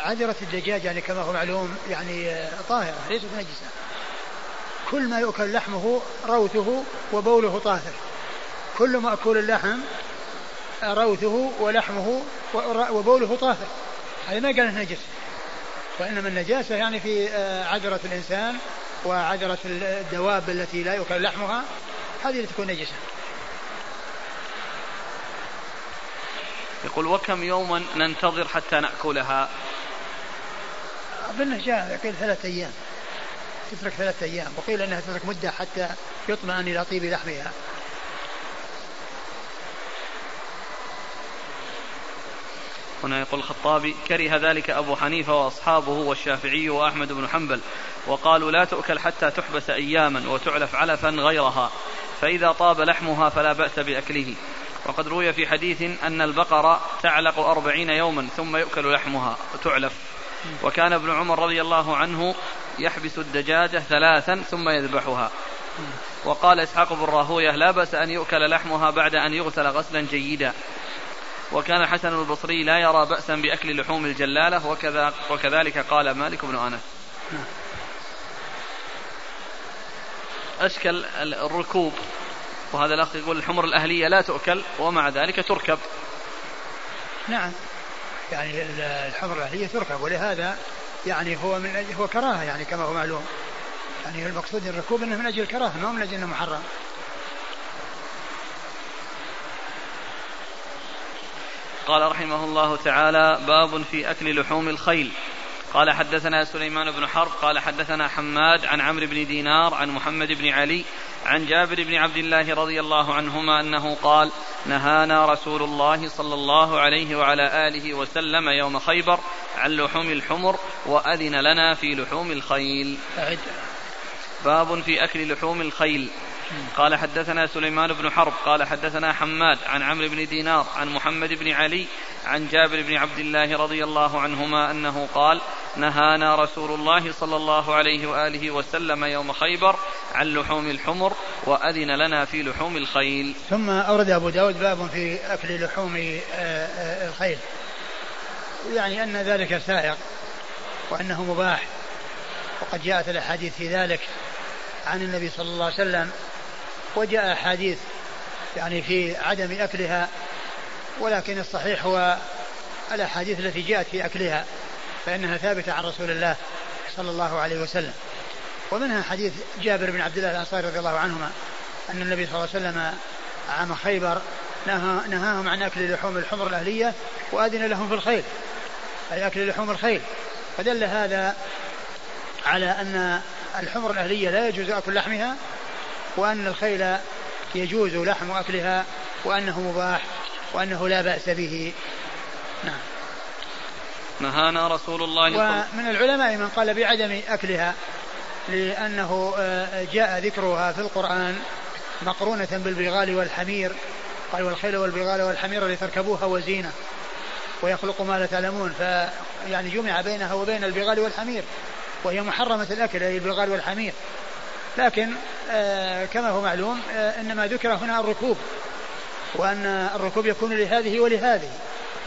عذرة الدجاج يعني كما هو معلوم يعني آه، طاهرة ليست نجسة كل ما يؤكل لحمه روثه وبوله طاهر. كل مأكول اللحم روثه ولحمه وبوله طاهر. هذا ما قال نجس. وإنما النجاسة يعني في آه، عذرة الإنسان وعذرة الدواب التي لا يؤكل لحمها هذه اللي تكون نجسة. يقول وكم يوما ننتظر حتى نأكلها؟ أظن جاء قيل ثلاثة أيام. تترك ثلاثة أيام. وقيل أنها تترك مدة حتى يطمئن إلى طيب لحمها. هنا يقول الخطابي كره ذلك أبو حنيفة وأصحابه والشافعي وأحمد بن حنبل وقالوا لا تؤكل حتى تحبس أياما وتعلف علفا غيرها فإذا طاب لحمها فلا بأس بأكله. وقد روي في حديث أن البقرة تعلق أربعين يوما ثم يؤكل لحمها وتعلف. وكان ابن عمر رضي الله عنه يحبس الدجاجة ثلاثا ثم يذبحها. وقال إسحاق بن راهوية لا بأس أن يؤكل لحمها بعد أن يغسل غسلا جيدا. وكان حسن البصري لا يرى بأسا بأكل لحوم الجلالة وكذا وكذلك قال مالك بن أنس. أشكل الركوب. وهذا الأخ يقول الحمر الأهلية لا تؤكل ومع ذلك تركب. نعم. يعني الحمر الأهلية تركب ولهذا يعني هو من أجل هو كراهة يعني كما هو معلوم. يعني المقصود الركوب إنه من أجل الكراهة ما من أجل إنه محرم. قال رحمه الله تعالى باب في أكل لحوم الخيل. قال حدثنا سليمان بن حرب قال حدثنا حماد عن عمرو بن دينار عن محمد بن علي عن جابر بن عبد الله رضي الله عنهما أنه قال نهانا رسول الله صلى الله عليه وعلى آله وسلم يوم خيبر عن لحوم الحمر وأذن لنا في لحوم الخيل. باب في أكل لحوم الخيل. قال حدثنا سليمان بن حرب قال حدثنا حماد عن عمرو بن دينار عن محمد بن علي عن جابر بن عبد الله رضي الله عنهما أنه قال نهانا رسول الله صلى الله عليه وآله وسلم يوم خيبر عن لحوم الحمر وأذن لنا في لحوم الخيل. ثم أورد أبو داود باب في أكل لحوم آه، آه، الخيل. يعني أن ذلك سائق وأنه مباح وقد جاءت الأحاديث في ذلك عن النبي صلى الله عليه وسلم وجاء أحاديث يعني في عدم أكلها ولكن الصحيح هو الأحاديث التي جاءت في أكلها فإنها ثابتة عن رسول الله صلى الله عليه وسلم. ومنها حديث جابر بن عبد الله الأنصاري رضي الله عنهما أن النبي صلى الله عليه وسلم عام خيبر نهاهم عن أكل لحوم الحمر الأهلية وأذن لهم في الخيل أي أكل لحوم الخيل. فدل هذا على أن الحمر الأهلية لا يجوز أكل لحمها وأن الخيل يجوز لحم أكلها وأنه مباح وأنه لا بأس به. نعم. نهانا رسول الله ومن العلماء من قال بعدم أكلها لأنه آه، جاء ذكرها في القرآن مقرونة بالبغال والحمير. قال والخيل والبغال والحمير لتركبوها وزينة ويخلق ما لا تعلمون. فيعني جمع بينها وبين البغال والحمير وهي محرمة الأكل أي البغال والحمير. لكن آه كما هو معلوم آه إنما ذكر هنا الركوب وأن الركوب يكون لهذه ولهذه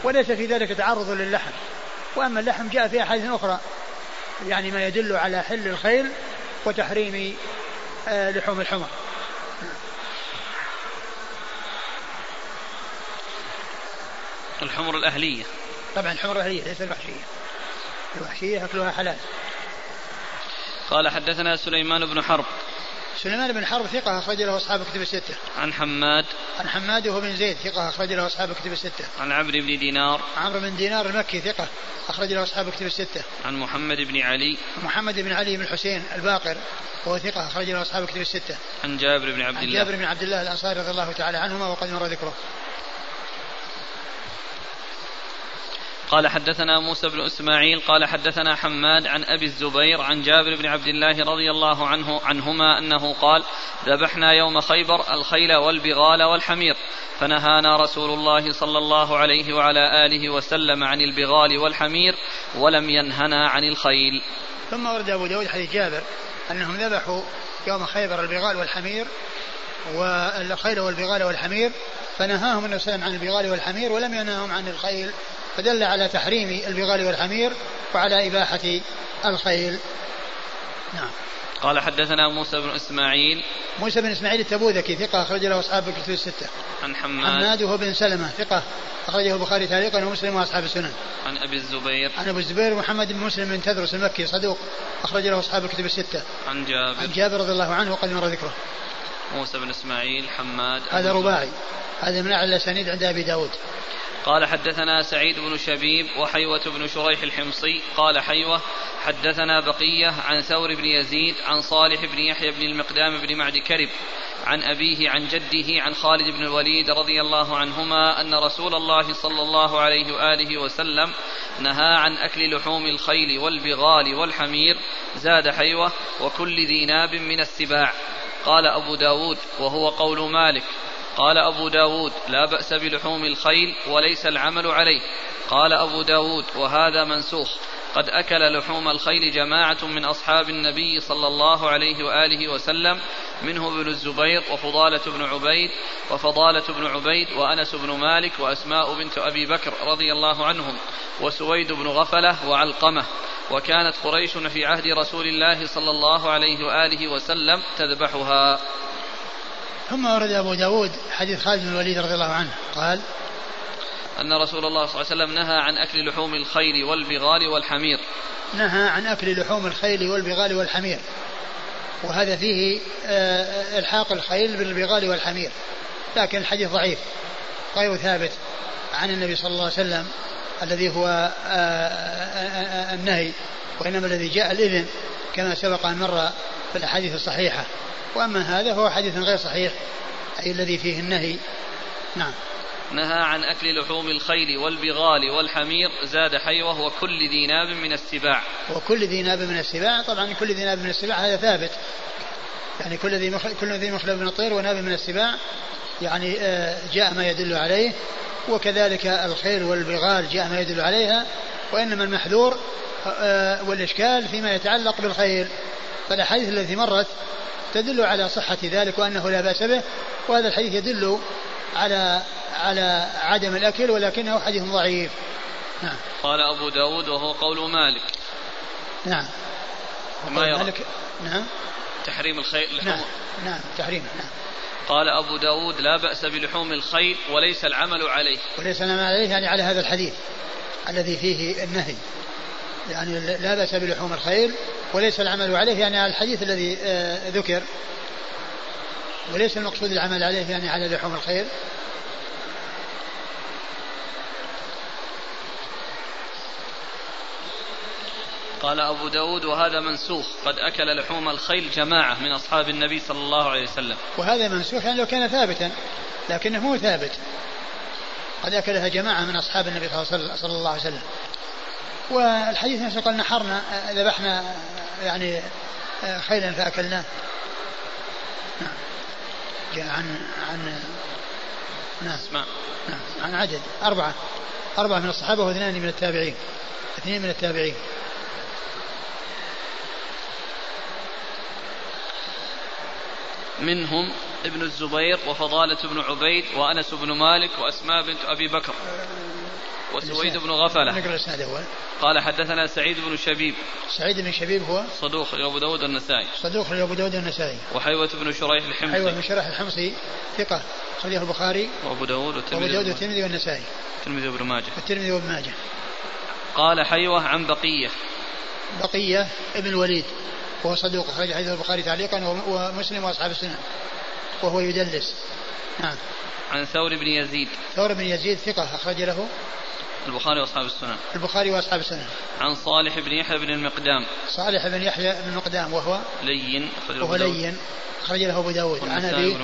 وليس في ذلك تعرض للحم. وأما اللحم جاء في أحاديث أخرى يعني ما يدل على حل الخيل وتحريم آه لحوم الحمر الحمر الأهلية. طبعا الحمر الأهلية ليس الوحشية. الوحشية أكلها حلال. قال حدثنا سليمان بن حرب سليمان بن حرب ثقة أخرج له أصحاب كتب الستة. عن حماد عن حماد وهو بن زيد ثقة أخرج له أصحاب كتب الستة. عن عمرو بن دينار عمرو بن دينار المكي ثقة أخرج له أصحاب كتب الستة. عن محمد بن علي محمد بن علي بن حسين الباقر وهو ثقة أخرج له أصحاب كتب الستة. عن جابر بن عبد الله عن جابر بن عبد الله الأنصاري رضي الله تعالى عنهما وقد مر ذكره. قال حدثنا موسى بن إسماعيل قال حدثنا حماد عن أبي الزبير عن جابر بن عبد الله رضي الله عنه عنهما أنه قال ذبحنا يوم خيبر الخيل والبغال والحمير فنهانا رسول الله صلى الله عليه وعلى آله وسلم عن البغال والحمير ولم ينهنا عن الخيل. ثم ورد أبو داود حديث جابر أنهم ذبحوا يوم خيبر البغال والحمير والخيل والبغال والحمير فنهاهم النبي عن البغال والحمير ولم ينههم عن الخيل فدل على تحريم البغال والحمير وعلى إباحة الخيل. نعم. قال حدثنا موسى بن إسماعيل. موسى بن إسماعيل التبوذكي ثقة أخرج له أصحاب الكتب الستة. عن حماد. حماد وهو بن سلمة ثقة أخرجه البخاري تعليقا ومسلم وأصحاب السنن. عن أبي الزبير. عن أبي الزبير محمد بن مسلم بن تدرس المكي صدوق أخرج له أصحاب الكتب الستة. عن جابر. عن جابر رضي الله عنه وقد مر ذكره. موسى بن إسماعيل حماد هذا رباعي. هذا من أعلى الأسانيد عند أبي داود. قال حدثنا سعيد بن شبيب وحيوة بن شريح الحمصي. قال حيوة حدثنا بقية عن ثور بن يزيد عن صالح بن يحيى بن المقدام بن معد كرب عن أبيه عن جده عن خالد بن الوليد رضي الله عنهما أن رسول الله صلى الله عليه وآله وسلم نهى عن أكل لحوم الخيل والبغال والحمير. زاد حيوة وكل ذي ناب من السباع. قال أبو داود وهو قول مالك. قال أبو داود لا بأس بلحوم الخيل وليس العمل عليه. قال أبو داود وهذا منسوخ. قد أكل لحوم الخيل جماعة من أصحاب النبي صلى الله عليه وآله وسلم منه ابن الزبير وفضالة بن عبيد وفضالة بن عبيد وأنس بن مالك وأسماء بنت أبي بكر رضي الله عنهم وسويد بن غفلة وعلقمة. وكانت قريش في عهد رسول الله صلى الله عليه وآله وسلم تذبحها. ثم ورد أبو داود حديث خالد بن الوليد رضي الله عنه. قال أن رسول الله صلى الله عليه وسلم نهى عن أكل لحوم الخيل والبغال والحمير. نهى عن أكل لحوم الخيل والبغال والحمير. وهذا فيه آه، إلحاق الخيل بالبغال والحمير. لكن الحديث ضعيف. غير ثابت عن النبي صلى الله عليه وسلم الذي هو آه، آه، النهي وإنما الذي جاء الإذن كما سبق أن مر في الأحاديث الصحيحة. وأما هذا فهو حديث غير صحيح أي الذي فيه النهي. نعم. نهى عن أكل لحوم الخيل والبغال والحمير زاد حيوة وكل ذي ناب من السباع. وكل ذي ناب من السباع طبعا كل ذي ناب من السباع هذا ثابت. يعني كل ذي. كل ذي مخلب من الطير وناب من السباع يعني آه، جاء ما يدل عليه. وكذلك الخيل والبغال جاء ما يدل عليها وإنما المحذور آه، والإشكال فيما يتعلق بالخيل. فالأحاديث التي مرت تدل على صحة ذلك وأنه لا بأس به وهذا الحديث يدل على على عدم الأكل ولكنه حديث ضعيف. نعم. قال أبو داود وهو قول مالك. نعم. وما يرى. مالك؟ نعم. تحريم الخيل نعم. نعم. تحريم. نعم. قال أبو داود لا بأس بلحوم الخيل وليس العمل عليه. وليس العمل عليه يعني على هذا الحديث الذي فيه النهي. يعني لا بأس بلحوم الخيل وليس العمل عليه يعني على الحديث الذي آه، ذكر. وليس المقصود العمل عليه يعني على لحوم الخيل. قال أبو داود وهذا منسوخ. قد أكل لحوم الخيل جماعة من أصحاب النبي صلى الله عليه وسلم. وهذا منسوخ يعني لو كان ثابتا لكنه مو ثابت. قد أكلها جماعة من أصحاب النبي صلى الله عليه وسلم. والحديث نفسه قال نحرنا ذبحنا يعني خيلا فأكلناه. نعم. جاء عن عن نعم. نعم. عن عدد. أربعة. أربعة من الصحابة واثنان من التابعين. اثنين من التابعين. منهم ابن الزبير وفضالة بن عبيد وأنس بن مالك وأسماء بنت أبي بكر. وسويد بن غفلة. قال حدثنا سعيد بن شبيب. سعيد بن شبيب هو؟ صدوق أبو داود النسائي. صدوق أبو داود النسائي. وحيوة بن شريح الحمصي. حيوة بن شريح الحمصي ثقة خرجه البخاري. وأبو داود والترمذي وأبو داود والترمذي والنسائي. الترمذي وابن ماجه. الترمذي وابن ماجه. قال حيوة عن بقية. بقية ابن الوليد. وهو صدوق أخرج حديث البخاري تعليقا ومسلم وأصحاب السنن. وهو يدلس. نعم. عن ثور بن يزيد. ثور بن يزيد ثقة أخرج له. البخاري وأصحاب السنن. البخاري وأصحاب السنن. عن صالح بن يحيى بن المقدام. صالح بن يحيى بن المقدام وهو لين وهو لين اخرج له أبو داود. عن أبي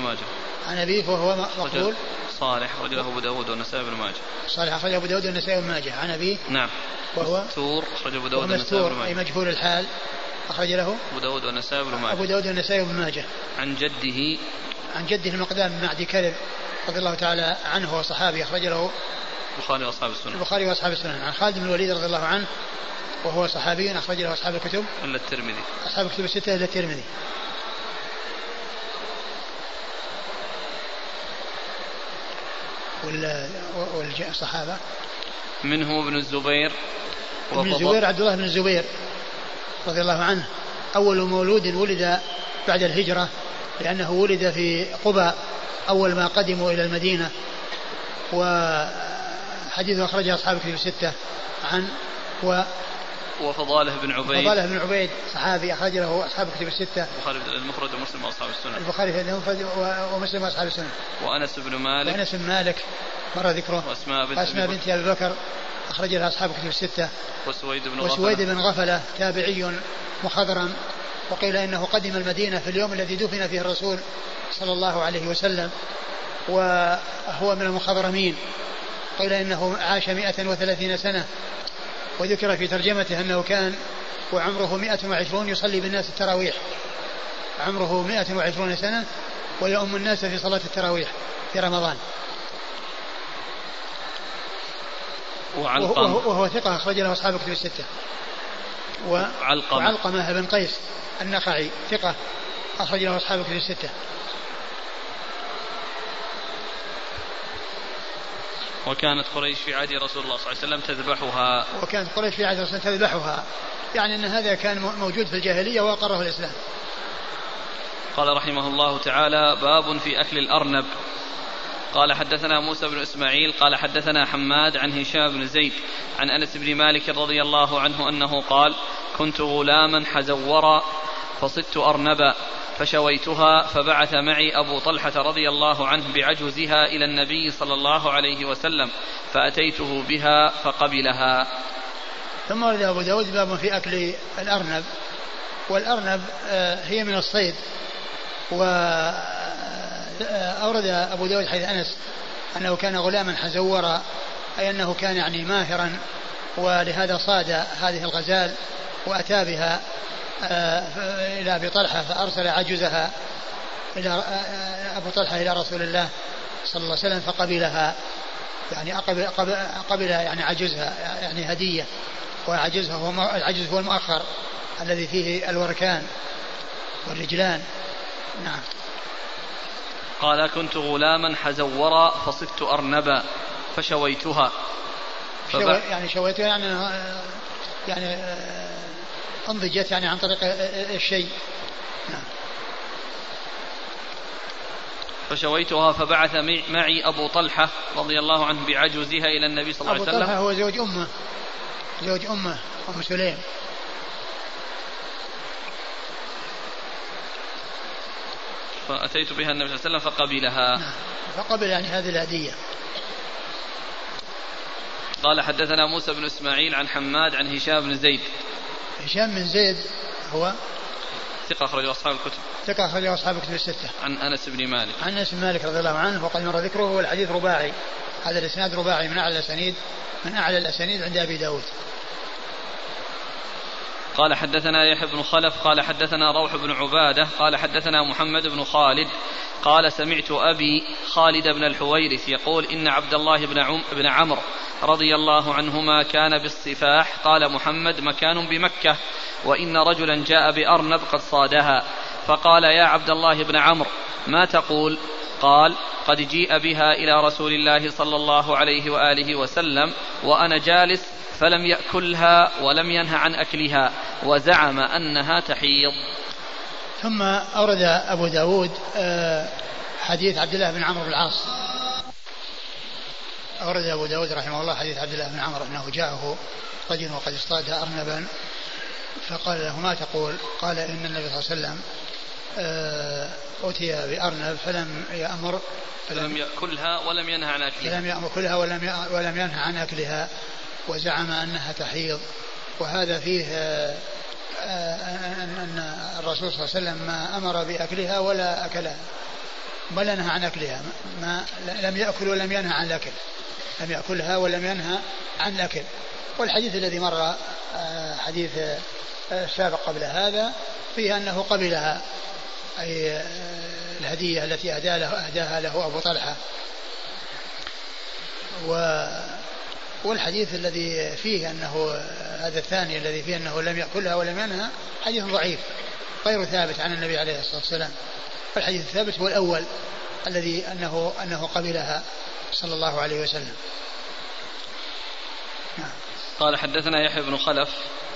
عن أبي وهو مقبول. صالح اخرج له أبو داود والنسائي بن ماجه. صالح اخرج أبو داود والنسائي بن ماجه. عن أبي نعم. وهو مستور اخرج أبو داود والنسائي بن ماجه أي مجهول الحال. أخرج له أبو داود والنسائي بن ماجه. أبو داود والنسائي بن ماجه. عن جده. عن جده المقدام بن معدي كرب رضي الله تعالى عنه وصحابي أخرج له البخاري وأصحاب السنن البخاري وأصحاب السنن عن خالد بن الوليد رضي الله عنه وهو صحابي أخرج له أصحاب الكتب. إلا الترمذي. أصحاب الكتب الستة إلا الترمذي. والصحابه منه ابن الزبير ابن الزبير عبد الله بن الزبير رضي الله عنه. أول مولود ولد بعد الهجرة لأنه ولد في قباء أول ما قدموا إلى المدينة. و حديث أخرجه أصحاب الكتب الستة عن و وفضاله بن عبيد. فضاله بن عبيد صحابي أخرج له أصحاب الكتب الستة. البخاري المفرد ومسلم وأصحاب السنن البخاري المفرد ومسلم وأصحاب السنن وأنس بن مالك. وأنس بن مالك مر ذكره. وأسماء بنت أسماء بنت أبي بكر أخرج لها أصحاب الكتب الستة. وسويد بن غفلة. وسويد بن غفلة تابعي مخضرم. وقيل إنه قدم المدينة في اليوم الذي دفن فيه الرسول صلى الله عليه وسلم وهو من المخضرمين. قيل إنه عاش مئة وثلاثين سنة وذكر في ترجمته أنه كان وعمره مئة وعشرون يصلي بالناس التراويح. عمره مئة وعشرون سنة ويؤم الناس في صلاة التراويح في رمضان. وعلقمة وهو ثقة أخرج له أصحاب كتب الستة. وعلقمة. وعلقمة بن قيس النخعي ثقة أخرج له أصحاب كتب الستة. وكانت قريش في عهد رسول الله صلى الله عليه وسلم تذبحها. وكانت قريش في عهد رسول الله تذبحها. يعني أن هذا كان موجود في الجاهلية وأقره الإسلام. قال رحمه الله تعالى باب في أكل الأرنب. قال حدثنا موسى بن إسماعيل. قال حدثنا حماد عن هشام بن زيد عن أنس بن مالك رضي الله عنه أنه قال كنت غلاما حزورا فصدت أرنبا. فشويتها فبعث معي أبو طلحة رضي الله عنه بعجوزها إلى النبي صلى الله عليه وسلم فأتيته بها فقبلها. ثم ورد أبو داود باب في أكل الأرنب والأرنب آه، هي من الصيد. وأورد آه، أبو داود حيث أنس أنه كان غلاما حزورا أي أنه كان يعني ماهرا ولهذا صاد هذه الغزال وأتى بها. إلى أبي طلحة فأرسل عجزها إلى آه، آه، أبو طلحة إلى رسول الله صلى الله عليه وسلم فقبلها. يعني قبل, قبل يعني عجزها يعني هدية. والعجز هو العجز هو المؤخر الذي فيه الوركان والرجلان. نعم. قال كنت غلاما حزورا فصفت أرنبا فشويتها. شو يعني شويتها يعني يعني أنضجت يعني عن طريق الشيء. نعم. فشويتها فبعث معي أبو طلحة رضي الله عنه بعجوزها إلى النبي صلى الله عليه وسلم. أبو طلحة هو زوج أمه. زوج أمه أم سليم. فأتيت بها النبي صلى الله عليه وسلم فقبلها. نعم. فقبل يعني هذه الهدية. قال حدثنا موسى بن إسماعيل عن حماد عن هشام بن زيد. هشام بن زيد هو ثقة أخرجه أصحاب الكتب. ثقة أخرجه أصحاب الكتب الستة. عن أنس بن مالك. عن أنس بن مالك رضي الله عنه وقد مر ذكره هو الحديث رباعي. هذا الإسناد رباعي من أعلى الأسانيد من أعلى الأسانيد عند أبي داود. قال حدثنا يحيى بن خلف قال حدثنا روح بن عبادة قال حدثنا محمد بن خالد قال سمعت أبي خالد بن الحويرث يقول إن عبد الله بن, عم بن عمرو رضي الله عنهما كان بالصفاح قال محمد مكان بمكة وإن رجلا جاء بأرنب قد صادها. فقال يا عبد الله بن عمرو ما تقول؟ قال قد جيء بها إلى رسول الله صلى الله عليه وآله وسلم وأنا جالس فلم يأكلها ولم ينه عن أكلها وزعم أنها تحيض. ثم أورد أبو داود آه، حديث عبد الله بن عمرو بن العاص. أورد أبو داود رحمه الله حديث عبد الله بن عمرو أنه جاءه رجل وقد اصطاد أرنبا فقال له ما تقول قال إن النبي صلى الله عليه وسلم آه، أتي بأرنب فلم يأمر فلم يأكلها ولم ينهى عن أكلها. فلم يأكلها ولم ولم ينهى عن أكلها وزعم أنها تحيض. وهذا فيه آه، أن الرسول صلى الله عليه وسلم ما أمر بأكلها ولا أكلها بل نهى عن أكلها ما لم يأكل ولم ينهى عن الأكل لم يأكلها ولم ينهى عن الأكل. والحديث الذي مر آه، حديث السابق آه، قبل هذا فيه أنه قبلها أي آه، الهدية التي أهداها له, أهداها له أبو طلحة. و والحديث الذي فيه أنه هذا الثاني الذي فيه أنه لم يأكلها ولم ينهى حديث ضعيف غير ثابت عن النبي عليه الصلاة والسلام. والحديث الثابت هو الأول الذي أنه أنه قبلها صلى الله عليه وسلم. نعم. قال حدثنا يحيى بن خلف.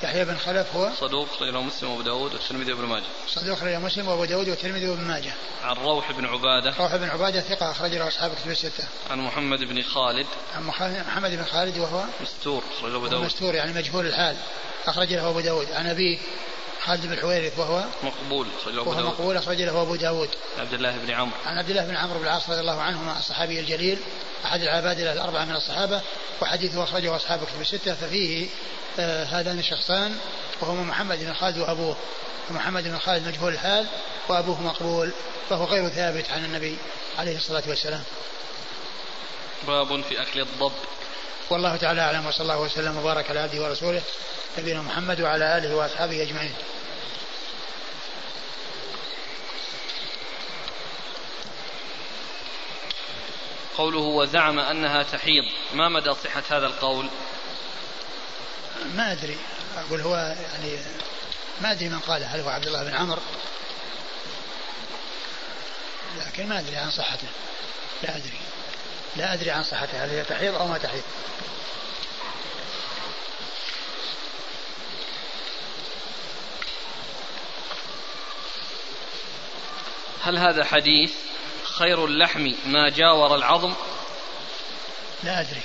يحيى بن خلف هو صدوق خرجه مسلم وأبو داود والترمذي وابن ماجه. صدوق خرجه مسلم وأبو داود والترمذي وابن ماجه. عن روح بن عبادة. روح بن عبادة ثقة أخرج له أصحاب كتب الستة. عن محمد بن خالد. عن محمد بن خالد وهو مستور أخرجه أبو داود. مستور يعني مجهول الحال. أخرج له أبو داود. عن أبيه خالد بن الحويرث وهو مقبول وهو مقبول أخرج له أبو داود. عبد الله بن عمرو. عن عبد الله بن عمرو بن العاص رضي الله عنهما الصحابي الجليل أحد العبادلة الأربعة من الصحابة وحديثه أخرجه أصحاب كتب الستة ففيه آه هذان الشخصان وهما محمد بن خالد وأبوه محمد بن خالد مجهول الحال وأبوه مقبول فهو غير ثابت عن النبي عليه الصلاة والسلام. باب في أكل الضب. والله تعالى أعلم وصلى الله وسلم وبارك على عبده ورسوله نبينا محمد وعلى آله وأصحابه أجمعين. قوله وزعم أنها تحيض ما مدى صحة هذا القول؟ ما أدري أقول هو يعني ما أدري من قاله هل هو عبد الله بن عمرو؟ لكن ما أدري عن صحته لا أدري. لا أدري عن صحته هل هي تحيض أو ما تحيض هل هذا حديث خير اللحم ما جاور العظم؟ لا أدري.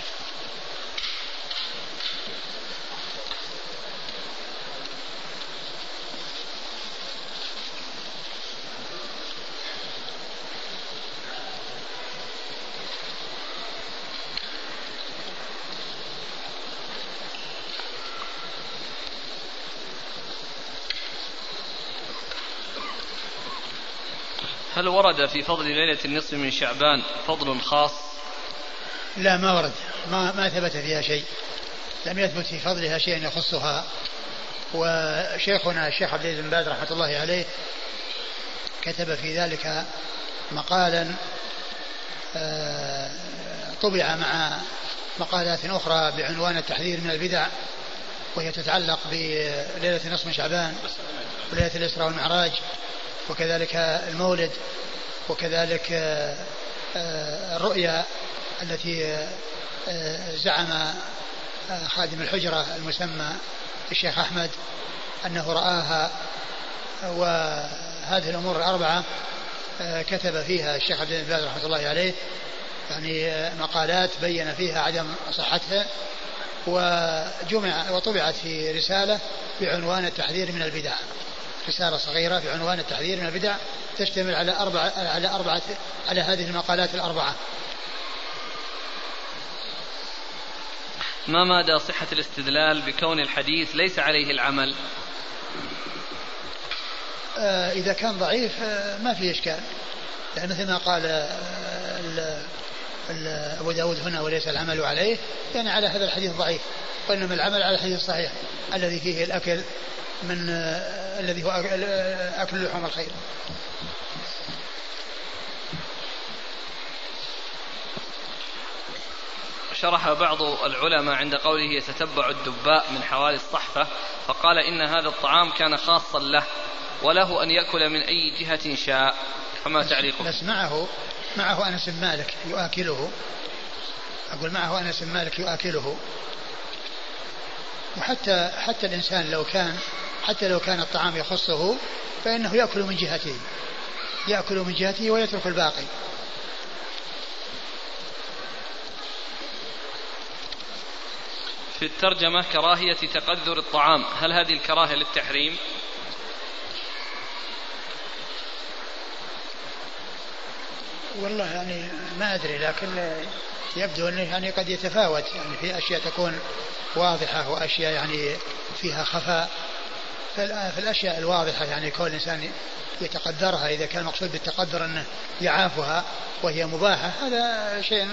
هل ورد في فضل ليلة النصف من شعبان فضل خاص؟ لا ما ورد. ما ما ثبت فيها شيء. لم يثبت في فضلها شيء يخصها. وشيخنا الشيخ عبد العزيز بن باز رحمة الله عليه كتب في ذلك مقالا آه، طبع مع مقالات أخرى بعنوان التحذير من البدع وهي تتعلق بليلة نصف شعبان وليلة الإسراء والمعراج. وكذلك المولد وكذلك آه، الرؤيا التي آه، زعم آه، خادم الحجرة المسمى الشيخ أحمد أنه رآها وهذه الأمور الأربعة كتب فيها الشيخ عبد الباز رحمة الله عليه يعني مقالات بين فيها عدم صحتها وجمع وطبعت في رسالة بعنوان التحذير من البدع. رسالة صغيرة بعنوان التحذير من البدع تشتمل على أربعة على أربعة على هذه المقالات الأربعة. ما مدى صحة الاستدلال بكون الحديث ليس عليه العمل؟ آه إذا كان ضعيف آه ما في إشكال. يعني مثل ما قال آه أبو داود هنا وليس العمل عليه يعني على هذا الحديث ضعيف وإنما العمل على الحديث الصحيح الذي فيه الأكل من آه الذي هو أكل لحوم الخير. شرح بعض العلماء عند قوله يتتبع الدباء من حوالي الصحفة فقال إن هذا الطعام كان خاصا له وله أن يأكل من أي جهة شاء. فما تعليقه بس معه معه أنس بن مالك يؤكله. أقول معه أنس بن مالك يؤكله. وحتى حتى الإنسان لو كان حتى لو كان الطعام يخصه فإنه يأكل من جهته. يأكل من جهته ويترك الباقي. في الترجمة كراهية تقذر الطعام. هل هذه الكراهية للتحريم؟ والله يعني ما أدري لكن يبدو أنه يعني قد يتفاوت. يعني في أشياء تكون واضحة وأشياء يعني فيها خفاء. في الأشياء الواضحة يعني كون الإنسان يتقدرها إذا كان المقصود بالتقدر أنه يعافها وهي مباحة هذا شيء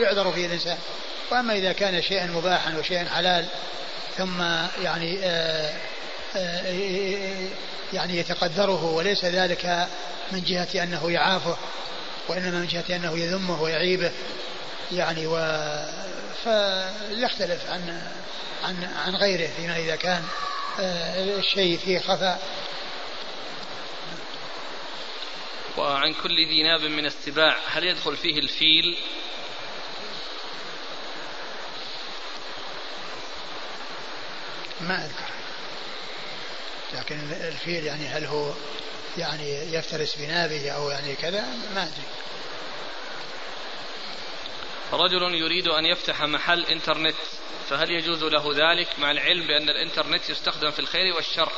يعذر فيه الإنسان. وأما إذا كان شيئا مباحا وشيئا حلال ثم يعني آه، آه، يعني يتقدره وليس ذلك من جهة أنه يعافه وإنما من جهة أنه يذمه ويعيبه يعني و فيختلف عن عن عن غيره فيما إذا كان الشيء فيه خفاء. وعن كل ذي ناب من السباع هل يدخل فيه الفيل؟ ما أذكر. لكن الفيل يعني هل هو يعني يفترس بنابه أو يعني كذا؟ ما أدري. رجل يريد أن يفتح محل إنترنت فهل يجوز له ذلك مع العلم بأن الإنترنت يستخدم في الخير والشر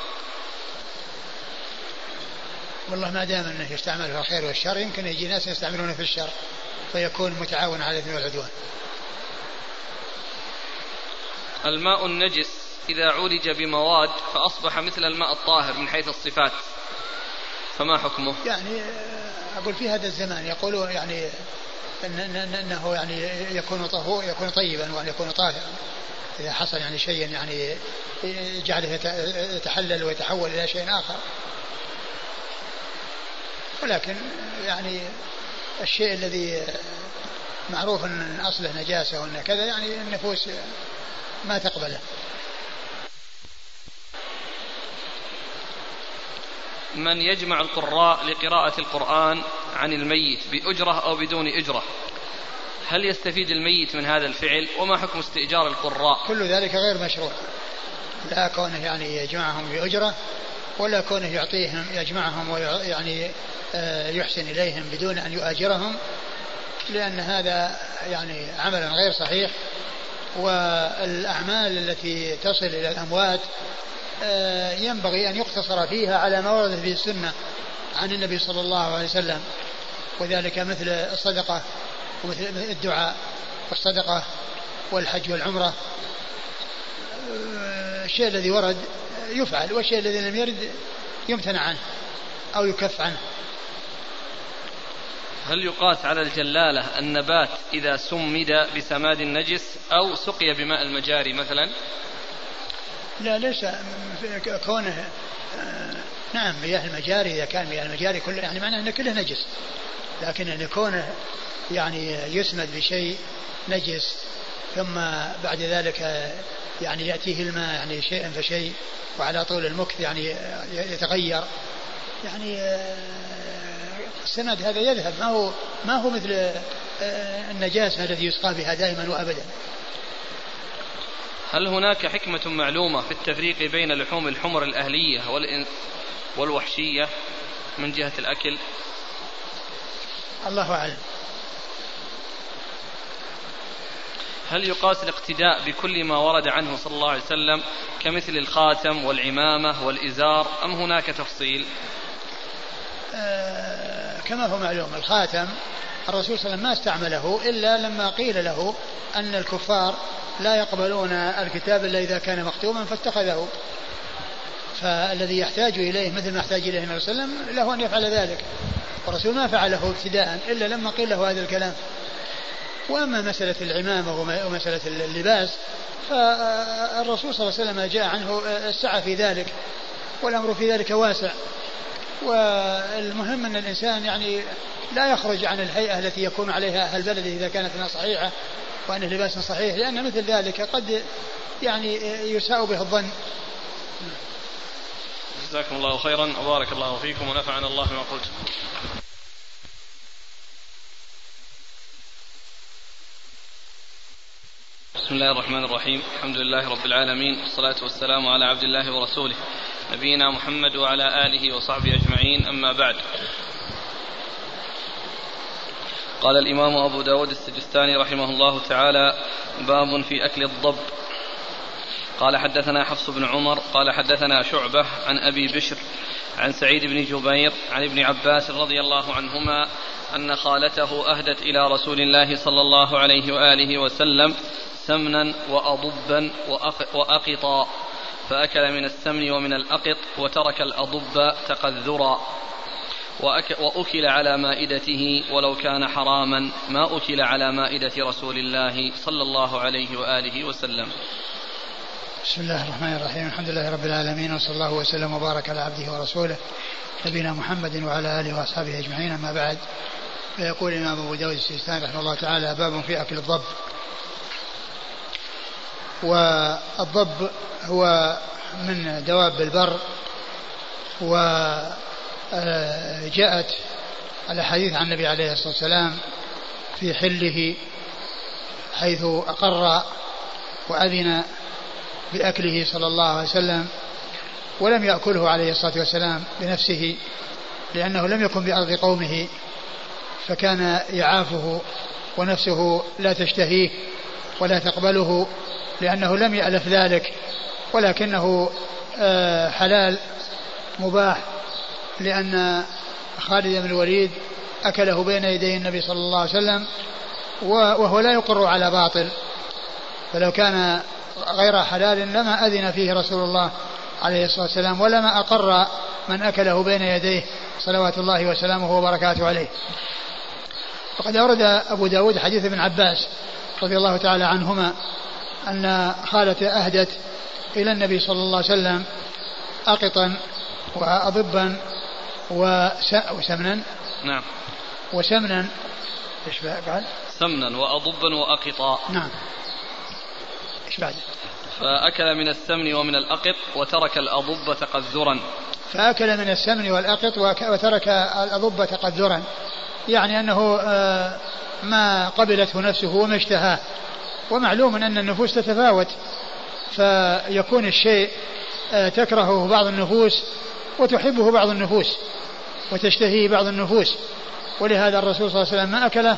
والله ما دام أنه يستعمل في الخير والشر يمكن يجي ناس يستعملونه في الشر فيكون متعاون على الإثم والعدوان الماء النجس إذا عولج بمواد فأصبح مثل الماء الطاهر من حيث الصفات فما حكمه؟ يعني أقول في هذا الزمان يقولون يعني إنه يعني يكون طهور يكون طيبا وأن يكون طاهرا. إذا حصل يعني شيء يعني جعله يتحلل ويتحول إلى شيء آخر. ولكن يعني الشيء الذي معروف إن أصله نجاسة وإن كذا يعني النفوس ما تقبله. من يجمع القراء لقراءة القرآن عن الميت بأجرة أو بدون أجرة. هل يستفيد الميت من هذا الفعل؟ وما حكم استئجار القراء؟ كل ذلك غير مشروع. لا كونه يعني يجمعهم بأجرة ولا كونه يعطيهم يجمعهم ويعني آه، يحسن إليهم بدون أن يؤاجرهم لأن هذا يعني عمل غير صحيح. والأعمال التي تصل إلى الأموات ينبغي أن يقتصر فيها على ما وردت به السنة عن النبي صلى الله عليه وسلم وذلك مثل الصدقة ومثل الدعاء والصدقة والحج والعمرة. آه، الشيء الذي ورد يفعل والشيء الذي لم يرد يمتنع عنه أو يكف عنه. هل يقاس على الجلالة النبات إذا سمد بسماد النجس أو سقي بماء المجاري مثلا؟ لا ليس كونه نعم مياه المجاري إذا كان مياه المجاري كله يعني معناه أن كله نجس. لكن أن كونه يعني يسمد بشيء نجس ثم بعد ذلك يعني يأتيه الماء يعني شيئا فشيء وعلى طول المكث يعني يتغير يعني آه، السند هذا يذهب. ما هو ما هو مثل آه، النجاسة الذي يسقى بها دائما وأبدا. هل هناك حكمة معلومة في التفريق بين لحوم الحمر الأهلية والوحشية من جهة الأكل؟ الله أعلم. هل يقاس الاقتداء بكل ما ورد عنه صلى الله عليه وسلم كمثل الخاتم والعمامة والإزار أم هناك تفصيل؟ آه كما هو معلوم الخاتم الرسول صلى الله عليه وسلم ما استعمله إلا لما قيل له أن الكفار لا يقبلون الكتاب إلا إذا كان مختوما فاتخذه. فالذي يحتاج إليه مثل ما احتاج إليه النبي صلى الله عليه وسلم له أن يفعل ذلك. والرسول ما فعله ابتداء إلا لما قيل له هذا الكلام. وأما مسألة العمامة ومسألة اللباس فالرسول صلى الله عليه وسلم جاء عنه السعة في ذلك والأمر في ذلك واسع. والمهم أن الإنسان يعني لا يخرج عن الهيئة التي يكون عليها أهل بلده إذا كانت صحيحة وأن لباس صحيح لأن مثل ذلك قد يعني يساء به الظن. جزاكم الله خيرا وبارك الله فيكم ونفعنا الله بما قلت. بسم الله الرحمن الرحيم. الحمد لله رب العالمين والصلاة والسلام على عبد الله ورسوله. نبينا محمد وعلى آله وصحبه أجمعين أما بعد. قال الإمام أبو داود السجستاني رحمه الله تعالى باب في أكل الضب. قال حدثنا حفص بن عمر قال حدثنا شعبة عن أبي بشر عن سعيد بن جبير عن ابن عباس رضي الله عنهما أن خالته أهدت إلى رسول الله صلى الله عليه وآله وسلم سمنا وأضبا وأقطا. فأكل من السمن ومن الأقط وترك الأضب تقذرا. وأكل على مائدته ولو كان حراما ما أكل على مائدة رسول الله صلى الله عليه وآله وسلم. بسم الله الرحمن الرحيم. الحمد لله رب العالمين وصلى الله وسلم وبارك على عبده ورسوله نبينا محمد وعلى آله وأصحابه أجمعين. أما بعد فيقول الإمام أبو داود السيستاني رحمه الله تعالى باب في أكل الضب. والضب هو من دواب البر وجاءت الأحاديث عن النبي عليه الصلاة والسلام في حله حيث أقر وأذن بأكله صلى الله عليه وسلم ولم يأكله عليه الصلاة والسلام بنفسه لأنه لم يكن بأرض قومه فكان يعافه ونفسه لا تشتهيه ولا تقبله لأنه لم يألف ذلك ولكنه آه، حلال مباح لأن خالد بن الوليد أكله بين يدي النبي صلى الله عليه وسلم وهو لا يقر على باطل. فلو كان غير حلال لما أذن فيه رسول الله عليه الصلاة والسلام ولما أقر من أكله بين يديه صلوات الله وسلامه وبركاته عليه. وقد أورد أبو داود حديث ابن عباس رضي الله تعالى عنهما أن خالته أهدت إلى النبي صلى الله عليه وسلم أقطا وأضبا وسمنا؟ نعم. وسمنا. إيش بعد؟ سمنا وأضبا وأقطا. نعم. إيش بعد؟ فأكل من السمن ومن الأقط وترك الأضب تقذرا. فأكل من السمن والأقط وترك الأضب تقذرا. يعني أنه آه، ما قبلته نفسه وما اشتهاه. ومعلوم أن النفوس تتفاوت فيكون الشيء آه، تكرهه بعض النفوس وتحبه بعض النفوس وتشتهيه بعض النفوس. ولهذا الرسول صلى الله عليه وسلم ما أكله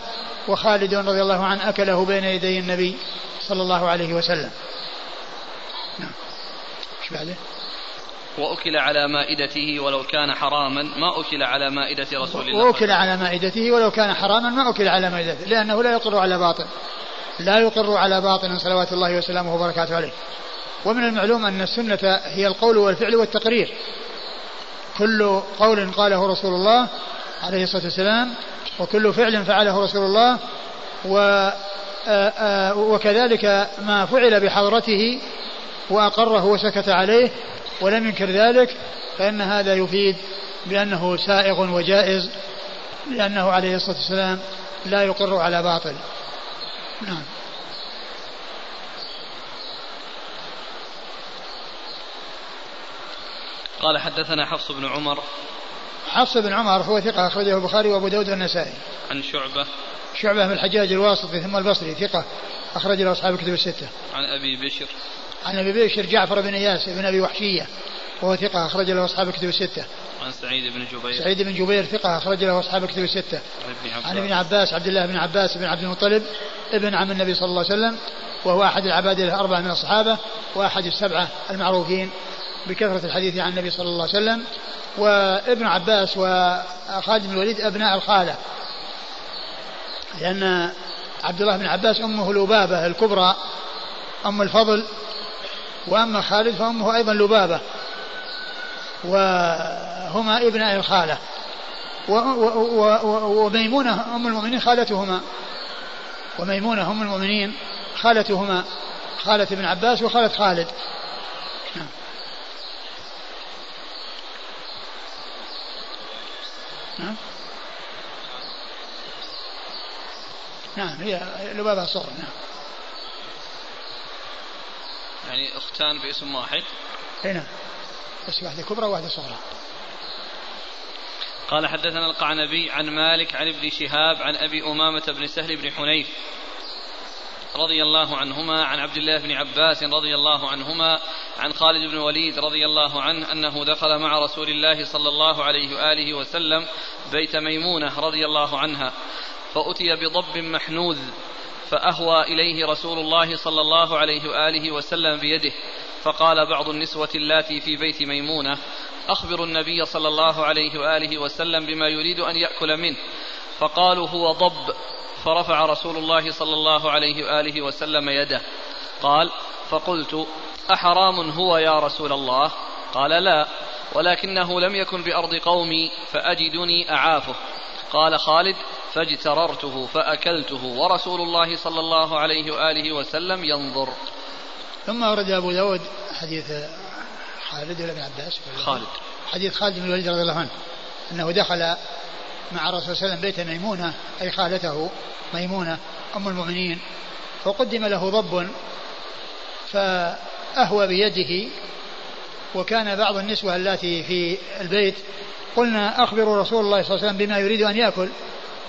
وخالد رضي الله عنه أكله بين يدي النبي صلى الله عليه وسلم. نعم. إيش بعده؟ وأكل على مائدته ولو كان حراما ما أكل على مائدة رسول الله. وأكل على مائدته ولو كان حراما ما أكل على مائدته لأنه لا يقر على باطل. لا يقر على باطل صلوات الله وسلامه وبركاته عليه. ومن المعلوم أن السنة هي القول والفعل والتقرير. كل قول قاله رسول الله عليه الصلاة والسلام وكل فعل فعله رسول الله و وكذلك ما فعل بحضرته وأقره وسكت عليه ولم ينكر ذلك فإن هذا يفيد بأنه سائغ وجائز لأنه عليه الصلاة والسلام لا يقر على باطل. نعم. قال حدثنا حفص بن عمر. حفص بن عمر هو ثقة أخرجه البخاري وأبو داود والنسائي. عن شعبة. شعبة بن الحجاج الواسطي ثم البصري ثقة أخرج له أصحاب الكتب الستة. عن أبي بشر. عن أبي بشر جعفر بن إياس بن أبي وحشية وهو ثقة أخرج له أصحاب الكتب الستة. عن سعيد بن جبير. سعيد بن جبير ثقة أخرج له أصحاب الكتب الستة. عن ابن عباس عبد الله بن عباس بن عبد المطلب ابن عم النبي صلى الله عليه وسلم وهو أحد العباد الأربعة من الصحابة وأحد السبعة المعروفين بكثرة الحديث عن النبي صلى الله عليه وسلم وابن عباس وخالد بن الوليد أبناء الخالة لأن عبد الله بن عباس أمه لبابة الكبرى أم الفضل وأما خالد فأمه أيضا لبابة وهما ابناء الخالة وميمونة أم المؤمنين خالتهما. وميمونة أم المؤمنين خالتهما. خالة ابن عباس وخالة خالد. نعم. نعم هي لبابة صغر نعم. يعني أختان باسم واحد؟ اي نعم. بس واحدة كبرى وواحدة صغرى. قال حدثنا القعنبي عن مالك عن ابن شهاب عن أبي أمامة بن سهل بن حنيف رضي الله عنهما عن عبد الله بن عباس رضي الله عنهما عن خالد بن وليد رضي الله عنه أنه دخل مع رسول الله صلى الله عليه وآله وسلم بيت ميمونة رضي الله عنها فأتي بضب محنوذ فأهوى إليه رسول الله صلى الله عليه وآله وسلم بيده فقال بعض النسوة اللاتي في بيت ميمونة اخبروا النبي صلى الله عليه وآله وسلم بما يريد أن يأكل منه. فقالوا هو ضب. فرفع رسول الله صلى الله عليه وآله وسلم يده. قال فقلت أحرام هو يا رسول الله؟ قال لا ولكنه لم يكن بأرض قومي فأجدني أعافه. قال خالد فاجتررته فأكلته. ورسول الله صلى الله عليه وآله وسلم ينظر. ثم ورد أبو داود حديث خالد ولا ابن عباس. خالد. حديث خالد بن الوليد رضي الله عنه أنه دخل مع الرسول صلى الله عليه وسلم بيت ميمونة أي خالته ميمونة أم المؤمنين فقدم له ضب فأهوى بيده وكان بعض النسوة اللاتي في البيت قلنا أخبروا رسول الله صلى الله عليه وسلم بما يريد أن يأكل.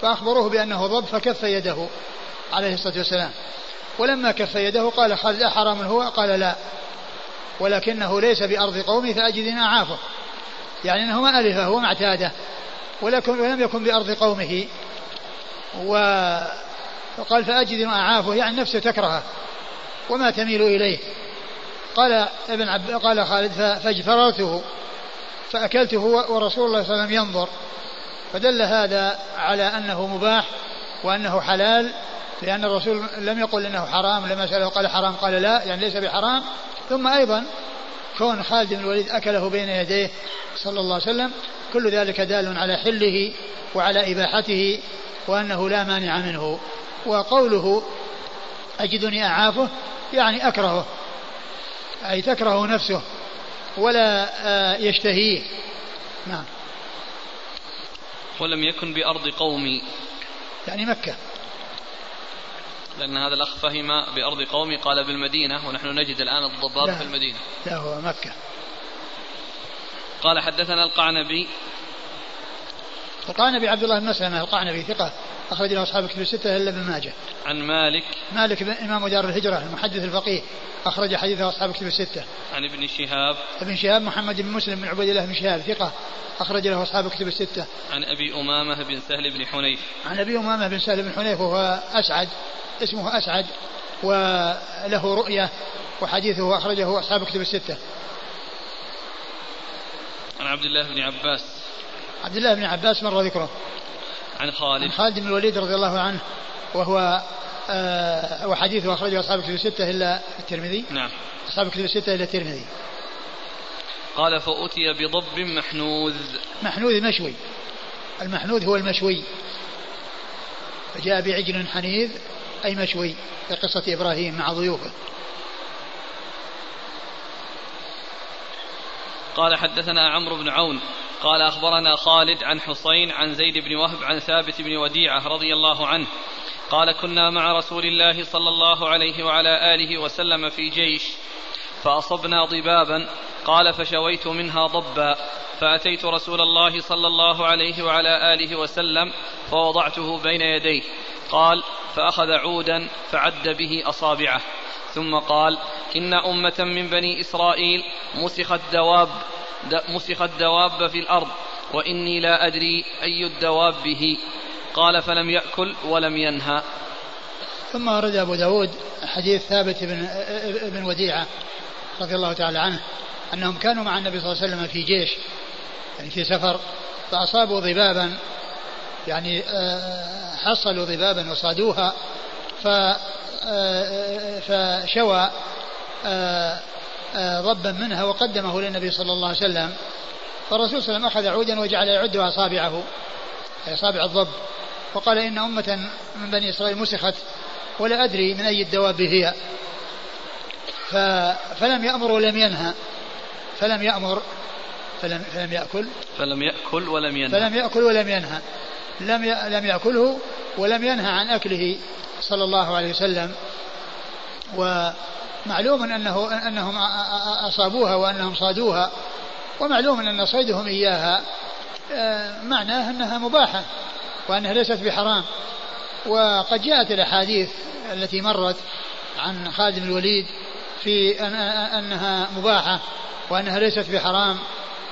فأخبروه بأنه ضب فكف يده عليه الصلاة والسلام. ولما كف يده قال خالد أحرام هو؟ قال لا. ولكنه ليس بأرض قومي فأجدنا أعافه يعني أنه ما ألفه وما اعتاده. ولكن ولم يكن بأرض قومه. و فقال فأجد ما أعافه يعني نفسه تكرهه. وما تميل إليه. قال ابن عب قال خالد فاجفررته فأكلته ورسول الله صلى الله عليه وسلم ينظر. فدل هذا على أنه مباح وأنه حلال لأن الرسول لم يقل أنه حرام لما سأله قال حرام قال لا يعني ليس بحرام. ثم أيضا كون خالد بن الوليد أكله بين يديه صلى الله عليه وسلم كل ذلك دال على حله وعلى إباحته وأنه لا مانع منه. وقوله أجدني أعافه يعني أكرهه أي تكره نفسه ولا آه، يشتهيه. نعم. ولم يكن بأرض قومي يعني مكة. لأن هذا الأخ فهم بأرض قومي قال بالمدينة ونحن نجد الآن الضباب في المدينة. لا هو مكة. قال حدثنا القعنبي. القعنبي عبد الله بن مسلمة القعنبي ثقة. أخرج له أصحاب كتب الستة إلا ابن ماجه. عن مالك مالك إمام دار الهجرة المحدث الفقيه أخرج حديثه أصحاب كتب الستة. عن ابن شهاب ابن شهاب محمد بن مسلم بن عبيد الله بن شهاب ثقة أخرج له أصحاب كتب الستة. عن أبي أمامة بن سهل بن حنيف. عن أبي أمامة بن سهل بن حنيف وهو أسعد اسمه أسعد وله رؤية وحديثه أخرجه أصحاب كتب الستة. عن عبد الله بن عباس عبد الله بن عباس مر ذكره عن خالد. عن خالد بن الوليد رضي الله عنه وهو آه وحديثه أخرجه أصحاب كتب الستة إلا الترمذي. نعم. أصحاب كتب الستة إلا الترمذي. قال فأتي بضب محنوذ. محنوذ مشوي. المحنوذ هو المشوي. فجاء بعجل حنيذ أي مشوي في قصة إبراهيم مع ضيوفه. قال حدثنا عمرو بن عون. قال أخبرنا خالد عن حسين عن زيد بن وهب عن ثابت بن وديعة رضي الله عنه. قال كنا مع رسول الله صلى الله عليه وعلى آله وسلم في جيش فأصبنا ضبابا. قال فشويت منها ضبا. فأتيت رسول الله صلى الله عليه وعلى آله وسلم فوضعته بين يديه. قال فأخذ عودا فعد به أصابعه. ثم قال إن أمة من بني إسرائيل مسخت دواب مسخت دواب في الأرض وإني لا أدري أي الدواب به. قال فلم يأكل ولم ينهى. ثم ورد أبو داود حديث ثابت بن, بن وديعة رضي الله تعالى عنه أنهم كانوا مع النبي صلى الله عليه وسلم في جيش يعني في سفر فأصابوا ضبابا يعني آه، حصلوا ضبابا وصادوها ف آه، فشوى آه، ضبا منها وقدمه للنبي صلى الله عليه وسلم. فالرسول صلى الله عليه وسلم أخذ عودا وجعل يعد أصابعه أصابع الضب. وقال إن أمة من بني إسرائيل مسخت ولا أدري من أي الدواب هي. فلم يأمر ولم ينهى. فلم يأمر فلم, فلم يأكل. فلم يأكل ولم ينهى. فلم يأكل ولم ينهى. لم لم يأكله ولم ينهى عن أكله صلى الله عليه وسلم. ومعلوم أنه أنهم أصابوها وأنهم صادوها ومعلوم أن صيدهم إياها آه، معناه أنها مباحة وأنها ليست بحرام. وقد جاءت الأحاديث التي مرت عن خالد بن الوليد في أن أنها مباحة وأنها ليست بحرام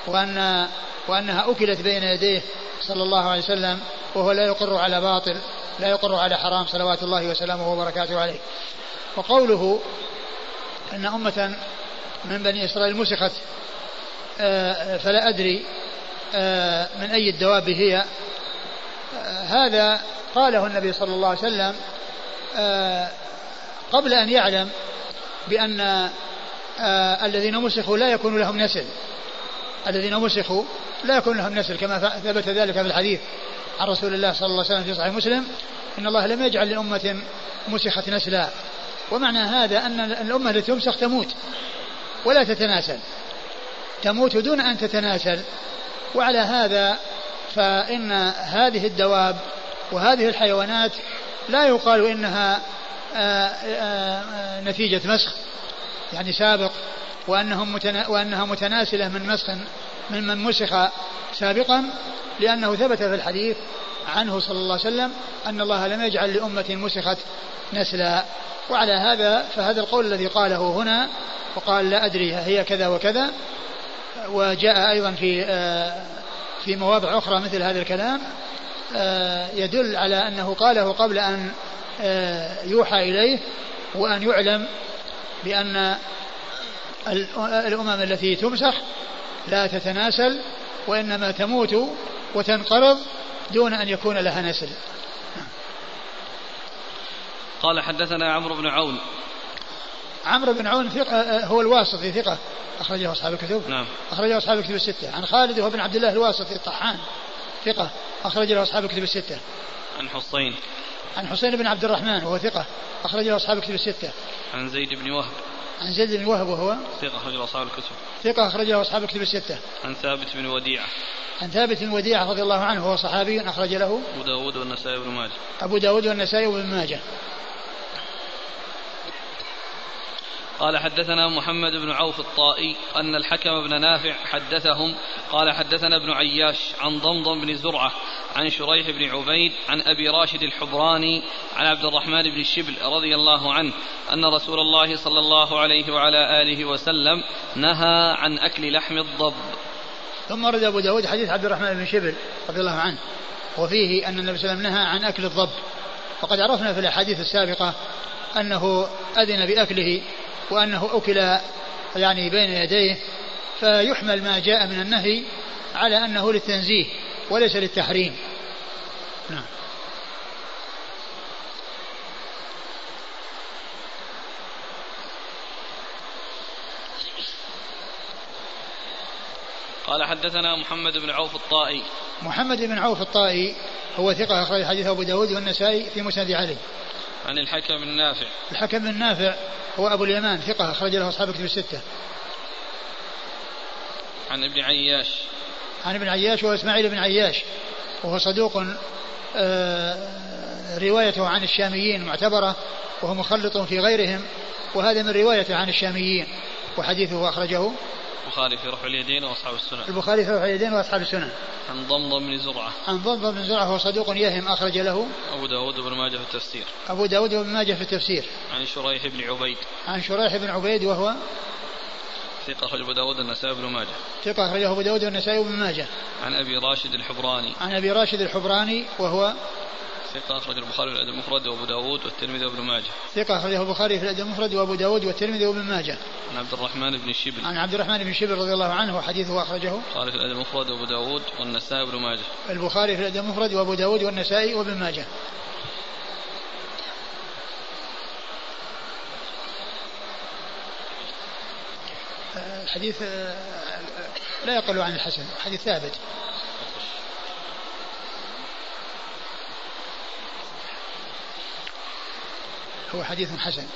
وأن وأنها أكلت بين يديه صلى الله عليه وسلم وهو لا يقر على باطل لا يقر على حرام صلوات الله وسلامه وبركاته عليه. وقوله أن أمة من بني إسرائيل مسخت آه، فلا أدري آه، من أي الدواب هي. آه، هذا قاله النبي صلى الله عليه وسلم قبل أن يعلم بأن الذين مسخوا لا يكون لهم نسل. الذين مسخوا لا يكون لهم نسل كما ثبت ذلك في الحديث عن رسول الله صلى الله عليه وسلم في صحيح مسلم. إن الله لم يجعل لأمة مسخت نسلا. ومعنى هذا أن الأمة التي تمسخ تموت ولا تتناسل. تموت دون أن تتناسل. وعلى هذا فإن هذه الدواب وهذه الحيوانات لا يقال إنها آآ آآ نتيجة مسخ. يعني سابق وأنهم متنا وأنها متناسلة من مسخ من من مسخ سابقا لأنه ثبت في الحديث عنه صلى الله عليه وسلم أن الله لم يجعل لأمة مسخت نسلا. وعلى هذا فهذا القول الذي قاله هنا وقال لا أدري هي كذا وكذا. وجاء أيضا في آه، في مواضع أخرى مثل هذا الكلام آه، يدل على أنه قاله قبل أن آه، يوحى إليه وأن يعلم بأن الأمم التي تمسح لا تتناسل وإنما تموت وتنقرض دون أن يكون لها نسل. قال حدثنا عمرو بن عون. عمرو بن عون ثقة هو الواسطي ثقة. أخرجه أصحاب الكتب. نعم. أخرجه أصحاب الكتب الستة. عن خالد وهو بن عبد الله الواسطي الطحان. ثقة. أخرج له أصحاب الكتب الستة. عن حسين. عن حسين بن عبد الرحمن وهو ثقة. أخرج له أصحاب الكتب الستة. عن زيد بن وهب. عن زيد بن وهب وهو ثقة أخرج له أصحاب الكتب. ثقة أخرج له أصحاب الكتب الستة. عن ثابت بن وديعة. عن ثابت بن وديعة رضي الله عنه وهو صحابي أخرج له. أبو داود والنسائي بن ماجه. أبو داود والنسائي وابن ماجه. قال حدثنا محمد بن عوف الطائي أن الحكم بن نافع حدثهم. قال حدثنا ابن عياش عن ضمضم بن زرعة عن شريح بن عبيد عن أبي راشد الحبراني عن عبد الرحمن بن الشبل رضي الله عنه أن رسول الله صلى الله عليه وعلى آله وسلم نهى عن أكل لحم الضب. ثم ورد أبو داود حديث عبد الرحمن بن شبل رضي الله عنه وفيه أن النبي صلى الله عليه وسلم نهى عن أكل الضب. وقد عرفنا في الأحاديث السابقة أنه أذن بأكله وأنه أكل يعني بين يديه فيحمل ما جاء من النهي على أنه للتنزيه. وليس للتحريم. نعم. قال حدثنا محمد بن عوف الطائي. محمد بن عوف الطائي هو ثقة أخرج حديث أبو داود والنسائي في مسند علي. عن الحكم بن نافع الحكم بن نافع هو أبو اليمان ثقة أخرج له أصحاب كتب الستة. عن ابن عياش. عن ابن عياش وهو إسماعيل بن عياش وهو صدوق آه، روايته عن الشاميين معتبرة وهو مخلط في غيرهم وهذا من روايته عن الشاميين وحديثه أخرجه البخاري في رفع اليدين وأصحاب السنن. البخاري في رفع اليدين وأصحاب السنن. عن ضمضم بن زرعة. عن ضمضم بن زرعة هو صدوق يهم أخرج له أبو داود وابن ماجه في التفسير. أبو داود وابن ماجه في التفسير. عن شريح بن عبيد. عن شريح بن عبيد وهو ثقة أخرج أبو داود النسائي بن ماجه ثقة أخرجه أبو داود والنسائي بن ماجه عن أبي راشد الحبراني عن أبي راشد الحبراني وهو ثقة أخرج البخاري في الأدب المفرد وأبو داود والترمذي وابن ماجه. ثقة أخرجه البخاري في الأدب المفرد وأبو داود والترمذي وابن ماجه. عن عبد الرحمن بن شبل. عن عبد الرحمن بن شبل رضي الله عنه وحديثه أخرجه. البخاري في الأدب المفرد وأبو داود والنسائي وابن ماجه. البخاري في الأدب المفرد وأبو داود والنسائي وابن ماجه. الحديث لا يقل عن الحسن حديث ثابت. هو حديث حسن.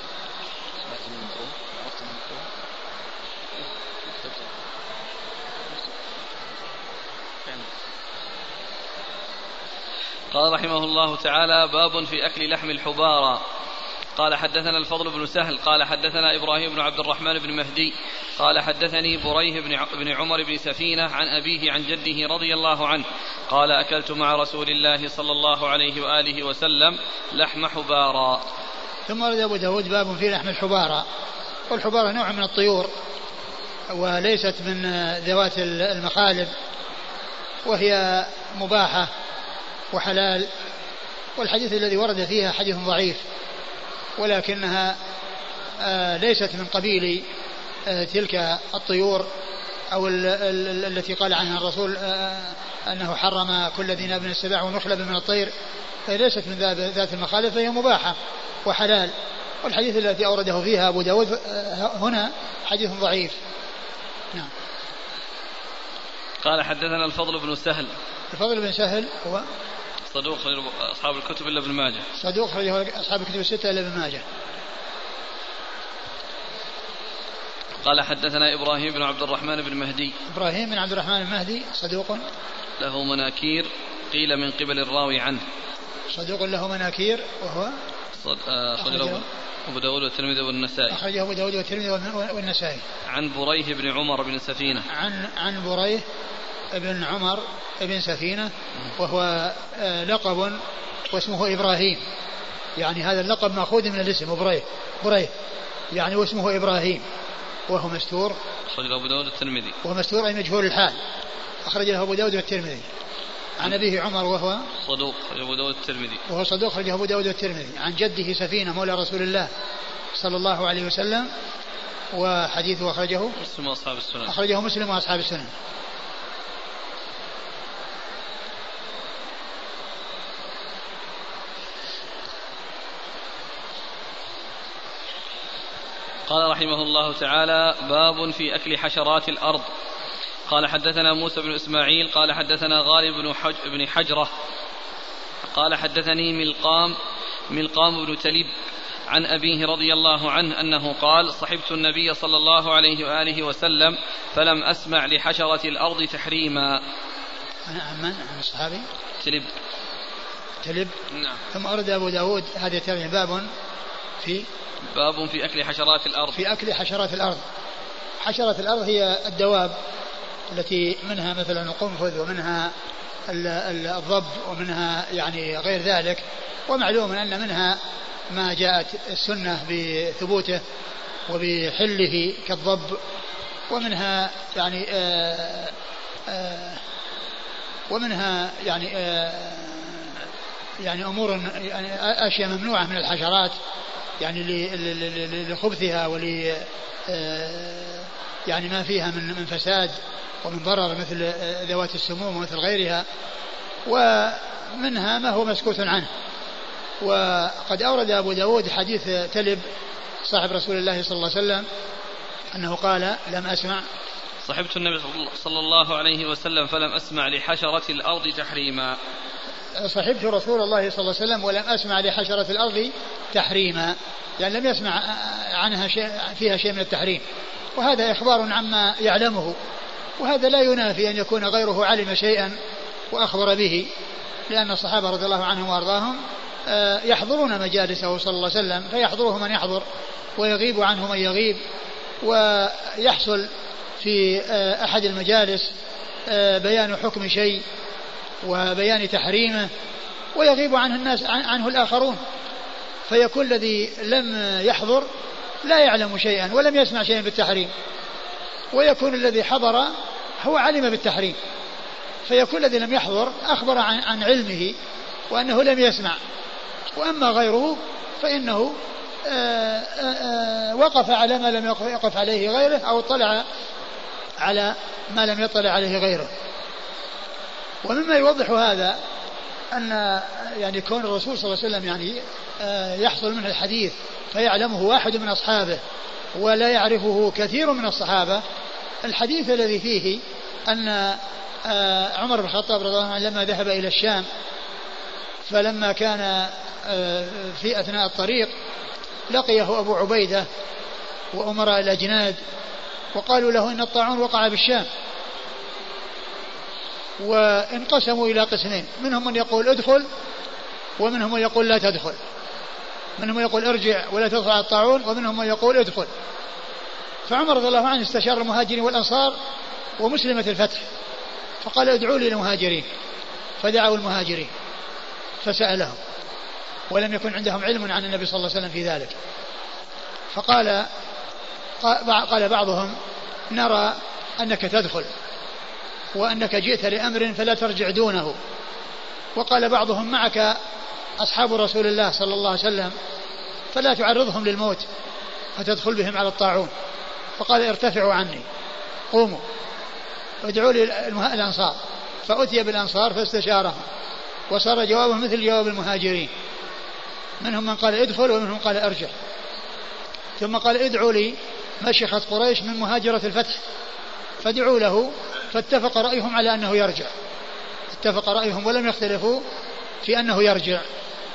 قال رحمه الله تعالى باب في أكل لحم الحبارى. قال حدثنا الفضل بن سهل قال حدثنا إبراهيم بن عبد الرحمن بن مهدي قال حدثني بريه بن عمر بن سفينة عن أبيه عن جده رضي الله عنه قال أكلت مع رسول الله صلى الله عليه وآله وسلم لحم حبارى ثم ورد أبو داود باب في لحم الحبارى والحبارى نوع من الطيور وليست من ذوات المخالب وهي مباحة وحلال والحديث الذي ورد فيها حديث ضعيف. ولكنها آه، ليست من قبيل آه، تلك الطيور أو التي قال عنها الرسول آه، أنه حرم كل ذي ناب من السباع ونخلب من الطير. فهي ليست من ذات المخالف فهي مباحة وحلال. والحديث الذي أورده فيها أبو داود هنا حديث ضعيف. نعم. قال حدثنا الفضل بن سهل. الفضل بن سهل هو صدوق أصحاب الكتب إلا ابن ماجه. صدوق أصحاب الكتب الستة إلا ابن ماجه. قال حدثنا إبراهيم بن عبد الرحمن بن مهدي. إبراهيم بن عبد الرحمن المهدي صدوق. له مناكير قيل من قبل الراوي عنه. صدوق له مناكير وهو صد... آه أخرجه أبو داود والترمذي والنسائي. أخرجه أبو داود والترمذي والنسائي. عن بريه بن عمر بن سفينة. عن عن بريه بن عمر بن سفينة وهو آه، لقب واسمه إبراهيم. يعني هذا اللقب مأخوذ من الاسم بريه بريه يعني واسمه إبراهيم وهو مستور. أخرج أبو داود الترمذي. وهو مستور أي مجهول الحال. أخرج له أبو داود والترمذي عن أبيه عمر وهو؟ صدوق أبو داود الترمذي. وهو صدوق أخرجه أبو داود والترمذي عن جده سفينة مولى رسول الله صلى الله عليه وسلم وحديثه أخرجه. مسلم وأصحاب السنن. أخرجه مسلم وأصحاب السنن. قال رحمه الله تعالى باب في أكل حشرات الأرض. قال حدثنا موسى بن إسماعيل قال حدثنا غالب بن, حج بن حجرة. قال حدثني ملقام ملقام بن تلب عن أبيه رضي الله عنه أنه قال صحبت النبي صلى الله عليه وآله وسلم فلم أسمع لحشرة الأرض تحريما. عن من؟ عن الصحابي؟ تلب تلب نعم. ثم أرد أبو داود هذا الترجمة باب في باب في أكل حشرات الأرض. في أكل حشرات الأرض. حشرات الأرض هي الدواب التي منها مثلا القنفذ ومنها الضب ومنها يعني غير ذلك. ومعلوم أن منها ما جاءت السنة بثبوته وبحله كالضب ومنها يعني آه، آه، ومنها يعني آه، يعني أمور يعني أشياء ممنوعة من الحشرات. يعني لخبثها ول آه، يعني ما فيها من من فساد ومن ضرر مثل آه، ذوات السموم ومثل غيرها. ومنها ما هو مسكوت عنه. وقد أورد أبو داود حديث تلب صاحب رسول الله صلى الله عليه وسلم أنه قال لم أسمع. صحبت النبي صلى الله عليه وسلم فلم أسمع لحشرة الأرض تحريما. صحبت رسول الله صلى الله عليه وسلم ولم أسمع لحشرة الأرض تحريما يعني لم يسمع عنها شيء فيها شيء من التحريم. وهذا إخبار عما يعلمه. وهذا لا ينافي أن يكون غيره علم شيئا وأخبر به لأن الصحابة رضي الله عنهم وأرضاهم آه، يحضرون مجالسه صلى الله عليه وسلم فيحضره من يحضر ويغيب عنه من يغيب ويحصل في آه، أحد المجالس آه، بيان حكم شيء. وبيان تحريمه ويغيب عنه الناس عنه الآخرون. فيكون الذي لم يحضر لا يعلم شيئا ولم يسمع شيئا بالتحريم. ويكون الذي حضر هو علم بالتحريم. فيكون الذي لم يحضر أخبر عن, عن علمه وأنه لم يسمع. وأما غيره فإنه آآ آه، آآ وقف على ما لم يقف عليه غيره أو اطلع على ما لم يطلع عليه غيره. ومما يوضح هذا أن يعني كون الرسول صلى الله عليه وسلم يعني آه، يحصل منه الحديث فيعلمه واحد من أصحابه ولا يعرفه كثير من الصحابة الحديث الذي فيه أن آه، عمر بن الخطاب رضي الله عنه لما ذهب إلى الشام فلما كان آه، في أثناء الطريق لقيه أبو عبيدة وأمراء الأجناد وقالوا له إن الطاعون وقع بالشام. وانقسموا إلى قسمين. منهم من يقول ادخل ومنهم من يقول لا تدخل. منهم من يقول ارجع ولا على الطاعون ومنهم من يقول ادخل. فعمر رضي الله عنه استشار المهاجرين والأنصار ومسلمة الفتح فقال ادعوا لي المهاجرين. فدعوا المهاجرين فسألهم. ولم يكن عندهم علم عن النبي صلى الله عليه وسلم في ذلك. فقال قال بعضهم نرى أنك تدخل. وأنك جئت لأمر فلا ترجع دونه. وقال بعضهم معك أصحاب رسول الله صلى الله عليه وسلم فلا تعرضهم للموت فتدخل بهم على الطاعون. فقال ارتفعوا عني قوموا ادعوا لي الأنصار. فأتي بالأنصار فاستشارهم وصار جوابهم مثل جواب المهاجرين. منهم من قال ادخل ومنهم قال ارجع. ثم قال ادعوا لي مشيخة قريش من مهاجرة الفتح. فدعوا له فاتفق رأيهم على أنه يرجع. اتفق رأيهم ولم يختلفوا في أنه يرجع.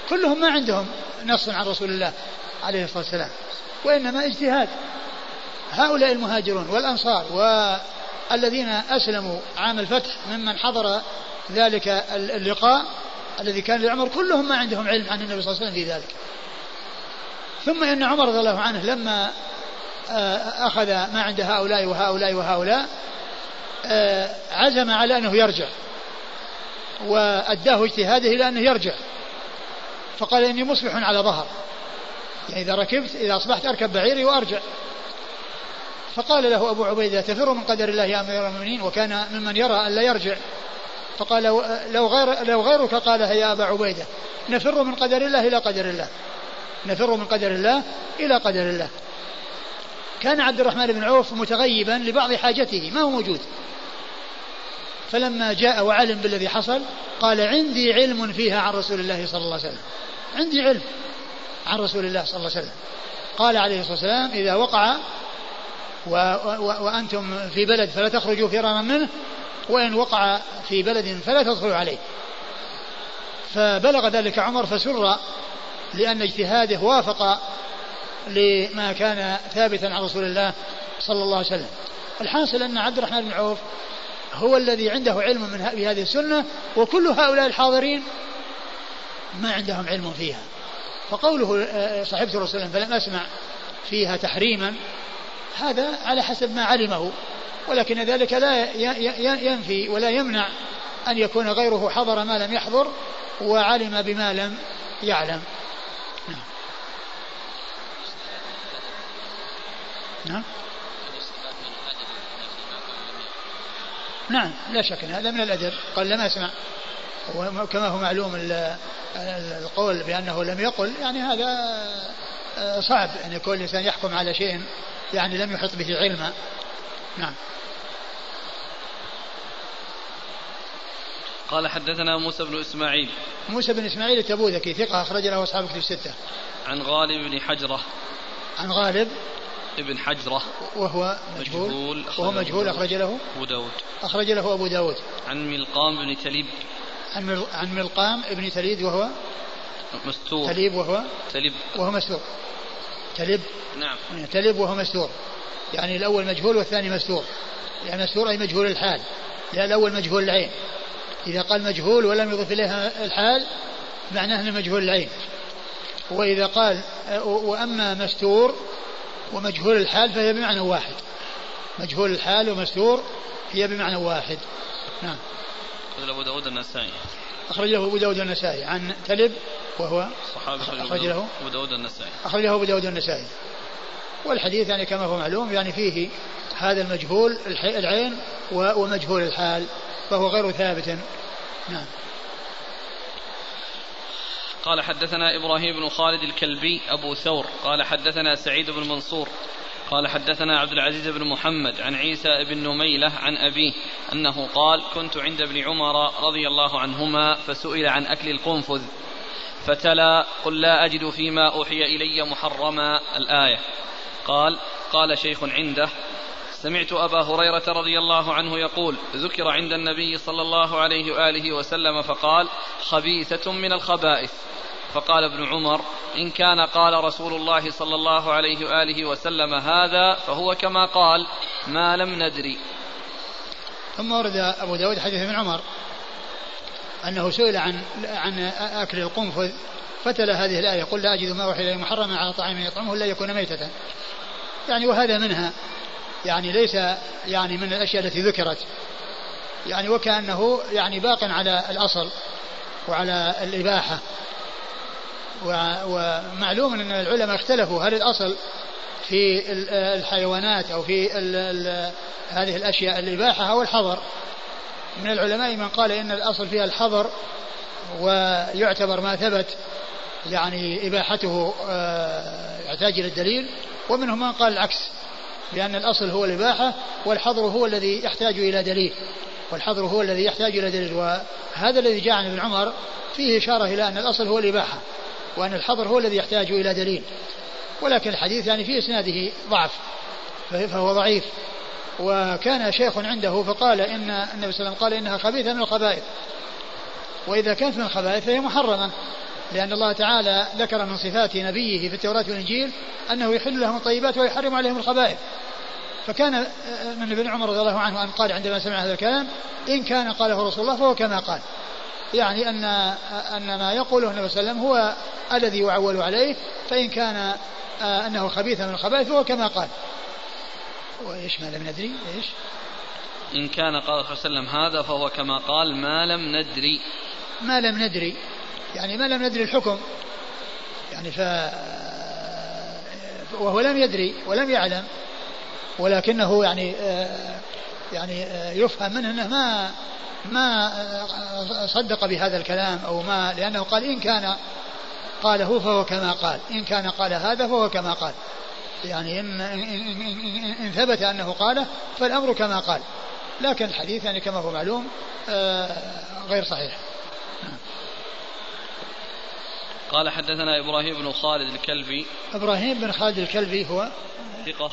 كلهم ما عندهم نص عن رسول الله عليه الصلاة والسلام وإنما اجتهاد. هؤلاء المهاجرون والأنصار والذين أسلموا عام الفتح ممن حضر ذلك اللقاء الذي كان لعمر كلهم ما عندهم علم عن النبي صلى الله عليه وسلم في ذلك. ثم إن عمر رضي الله عنه لما أخذ ما عند هؤلاء وهؤلاء وهؤلاء آه، عزم على أنه يرجع وأداه اجتهاده إلى أنه يرجع فقال إني مصبح على ظهر يعني إذا ركبت إذا أصبحت أركب بعيري وأرجع. فقال له أبو عبيدة تفر من قدر الله يا أمير المؤمنين وكان ممن يرى أن لا يرجع. فقال لو غير لو غيرك قالها يا أبا عبيدة نفر من قدر الله إلى قدر الله نفر من قدر الله إلى قدر الله. كان عبد الرحمن بن عوف متغيبا لبعض حاجته ما هو موجود. فلما جاء وعلم بالذي حصل قال عندي علم فيها عن رسول الله صلى الله عليه وسلم. عندي علم عن رسول الله صلى الله عليه وسلم. قال عليه الصلاة والسلام إذا وقع و و وأنتم في بلد فلا تخرجوا فرارا منه وإن وقع في بلد فلا تدخلوا عليه. فبلغ ذلك عمر فسر لأن اجتهاده وافق لما كان ثابتا عن رسول الله صلى الله عليه وسلم. الحاصل أن عبد الرحمن بن عوف هو الذي عنده علم من بهذه السنة وكل هؤلاء الحاضرين ما عندهم علم فيها. فقوله آه، صحبت الرسول فلم أسمع فيها تحريما هذا على حسب ما علمه. ولكن ذلك لا ينفي ولا يمنع أن يكون غيره حضر ما لم يحضر وعلم بما لم يعلم. نعم. نعم لا شك هذا من الأدب. قال لم أسمع. وكما هو معلوم القول بأنه لم يقل يعني هذا آه، صعب أن يعني يكون الإنسان يحكم على شيء يعني لم يحط به علما. نعم. قال حدثنا موسى بن إسماعيل. موسى بن إسماعيل التبوذكي ثقة أخرج له أصحاب كتب الستة. عن غالب بن حجرة. عن غالب ابن حجرة. وهو مجهول, مجهول وهو مجهول أخرج له أبو داود. أخرج له أبو داود. عن ملقام بن تليب. عن عن ملقام ابن تليد وهو مستور. تليب وهو تليب. وهو مستور. تلب نعم. تلب وهو مستور. يعني الأول مجهول والثاني مستور. يعني مستور أي مجهول الحال. لا الأول مجهول العين. إذا قال مجهول ولم يضف إليها الحال معناه أنه مجهول العين. وإذا قال وأما مستور ومجهول الحال فهي بمعنى واحد. مجهول الحال ومستور هي بمعنى واحد. نعم. أخرج أبو داود النسائي. أخرج له أبو داود النسائي عن تلب وهو صحابي أخرج له. أبو داود النسائي. أخرج له أبو داود النسائي. والحديث يعني كما هو معلوم يعني فيه هذا المجهول العين ومجهول الحال فهو غير ثابت. نعم. قال حدثنا إبراهيم بن خالد الكلبي أبو ثور قال حدثنا سعيد بن منصور قال حدثنا عبد العزيز بن محمد عن عيسى بن نميلة عن أبيه أنه قال كنت عند ابن عمر رضي الله عنهما فسئل عن أكل القنفذ فتلا قل لا أجد فيما أوحي إلي محرما الآية. قال قال شيخ عنده سمعت أبا هريرة رضي الله عنه يقول ذكر عند النبي صلى الله عليه وآله وسلم فقال خبيثة من الخبائث فقال ابن عمر إن كان قال رسول الله صلى الله عليه وآله وسلم هذا فهو كما قال ما لم ندري. ثم ورد أبو داود حديث ابن عمر أنه سئل عن عن أكل القنفذ فتلا هذه الآية قل لا أجد ما أوحي إليه محرما على طعام يطعمه إلا يكون ميتة. يعني وهذا منها. يعني ليس يعني من الأشياء التي ذكرت. يعني وكأنه يعني باق على الأصل وعلى الإباحة. ومعلوم أن العلماء اختلفوا هل الأصل في الحيوانات أو في هذه الأشياء الإباحة أو الحظر. من العلماء من قال إن الأصل فيها الحظر ويعتبر ما ثبت يعني إباحته آه، يحتاج إلى الدليل. ومنهم من قال العكس لأن الأصل هو الإباحة والحظر هو الذي يحتاج إلى دليل. والحظر هو الذي يحتاج إلى دليل. وهذا الذي جاء عن ابن عمر فيه إشارة إلى أن الأصل هو الإباحة. وأن الحظر هو الذي يحتاج إلى دليل. ولكن الحديث يعني في إسناده ضعف فهو ضعيف. وكان شيخ عنده فقال إن النبي صلى الله عليه وسلم قال إنها خبيثة من الخبائث. وإذا كانت من الخبائث فهي محرمة لأن الله تعالى ذكر من صفات نبيه في التوراة والإنجيل أنه يحل لهم الطيبات ويحرم عليهم الخبائث. فكان من ابن عمر رضي الله عنه أن قال عندما سمع هذا الكلام إن كان قاله رسول الله فهو كما قال. يعني أن أن ما يقوله النبي صلى الله عليه وسلم هو الذي يعول عليه فإن كان أنه خبيث من الخبائث فهو كما قال. وإيش ما لم ندري؟ إيش؟ إن كان قال صلى الله عليه وسلم هذا فهو كما قال ما لم ندري. ما لم ندري. يعني ما لم ندري الحكم. يعني ف وهو لم يدري ولم يعلم. ولكنه يعني يعني يفهم منه إنه ما ما صدق بهذا الكلام أو ما لأنه قال إن كان قاله فهو كما قال إن كان قال هذا فهو كما قال. يعني إن, إن, إن, إن ثبت أنه قاله فالأمر كما قال. لكن الحديث يعني كما هو معلوم غير صحيح. قال حدثنا إبراهيم بن خالد الكلبي. إبراهيم بن خالد الكلبي هو؟ ثقة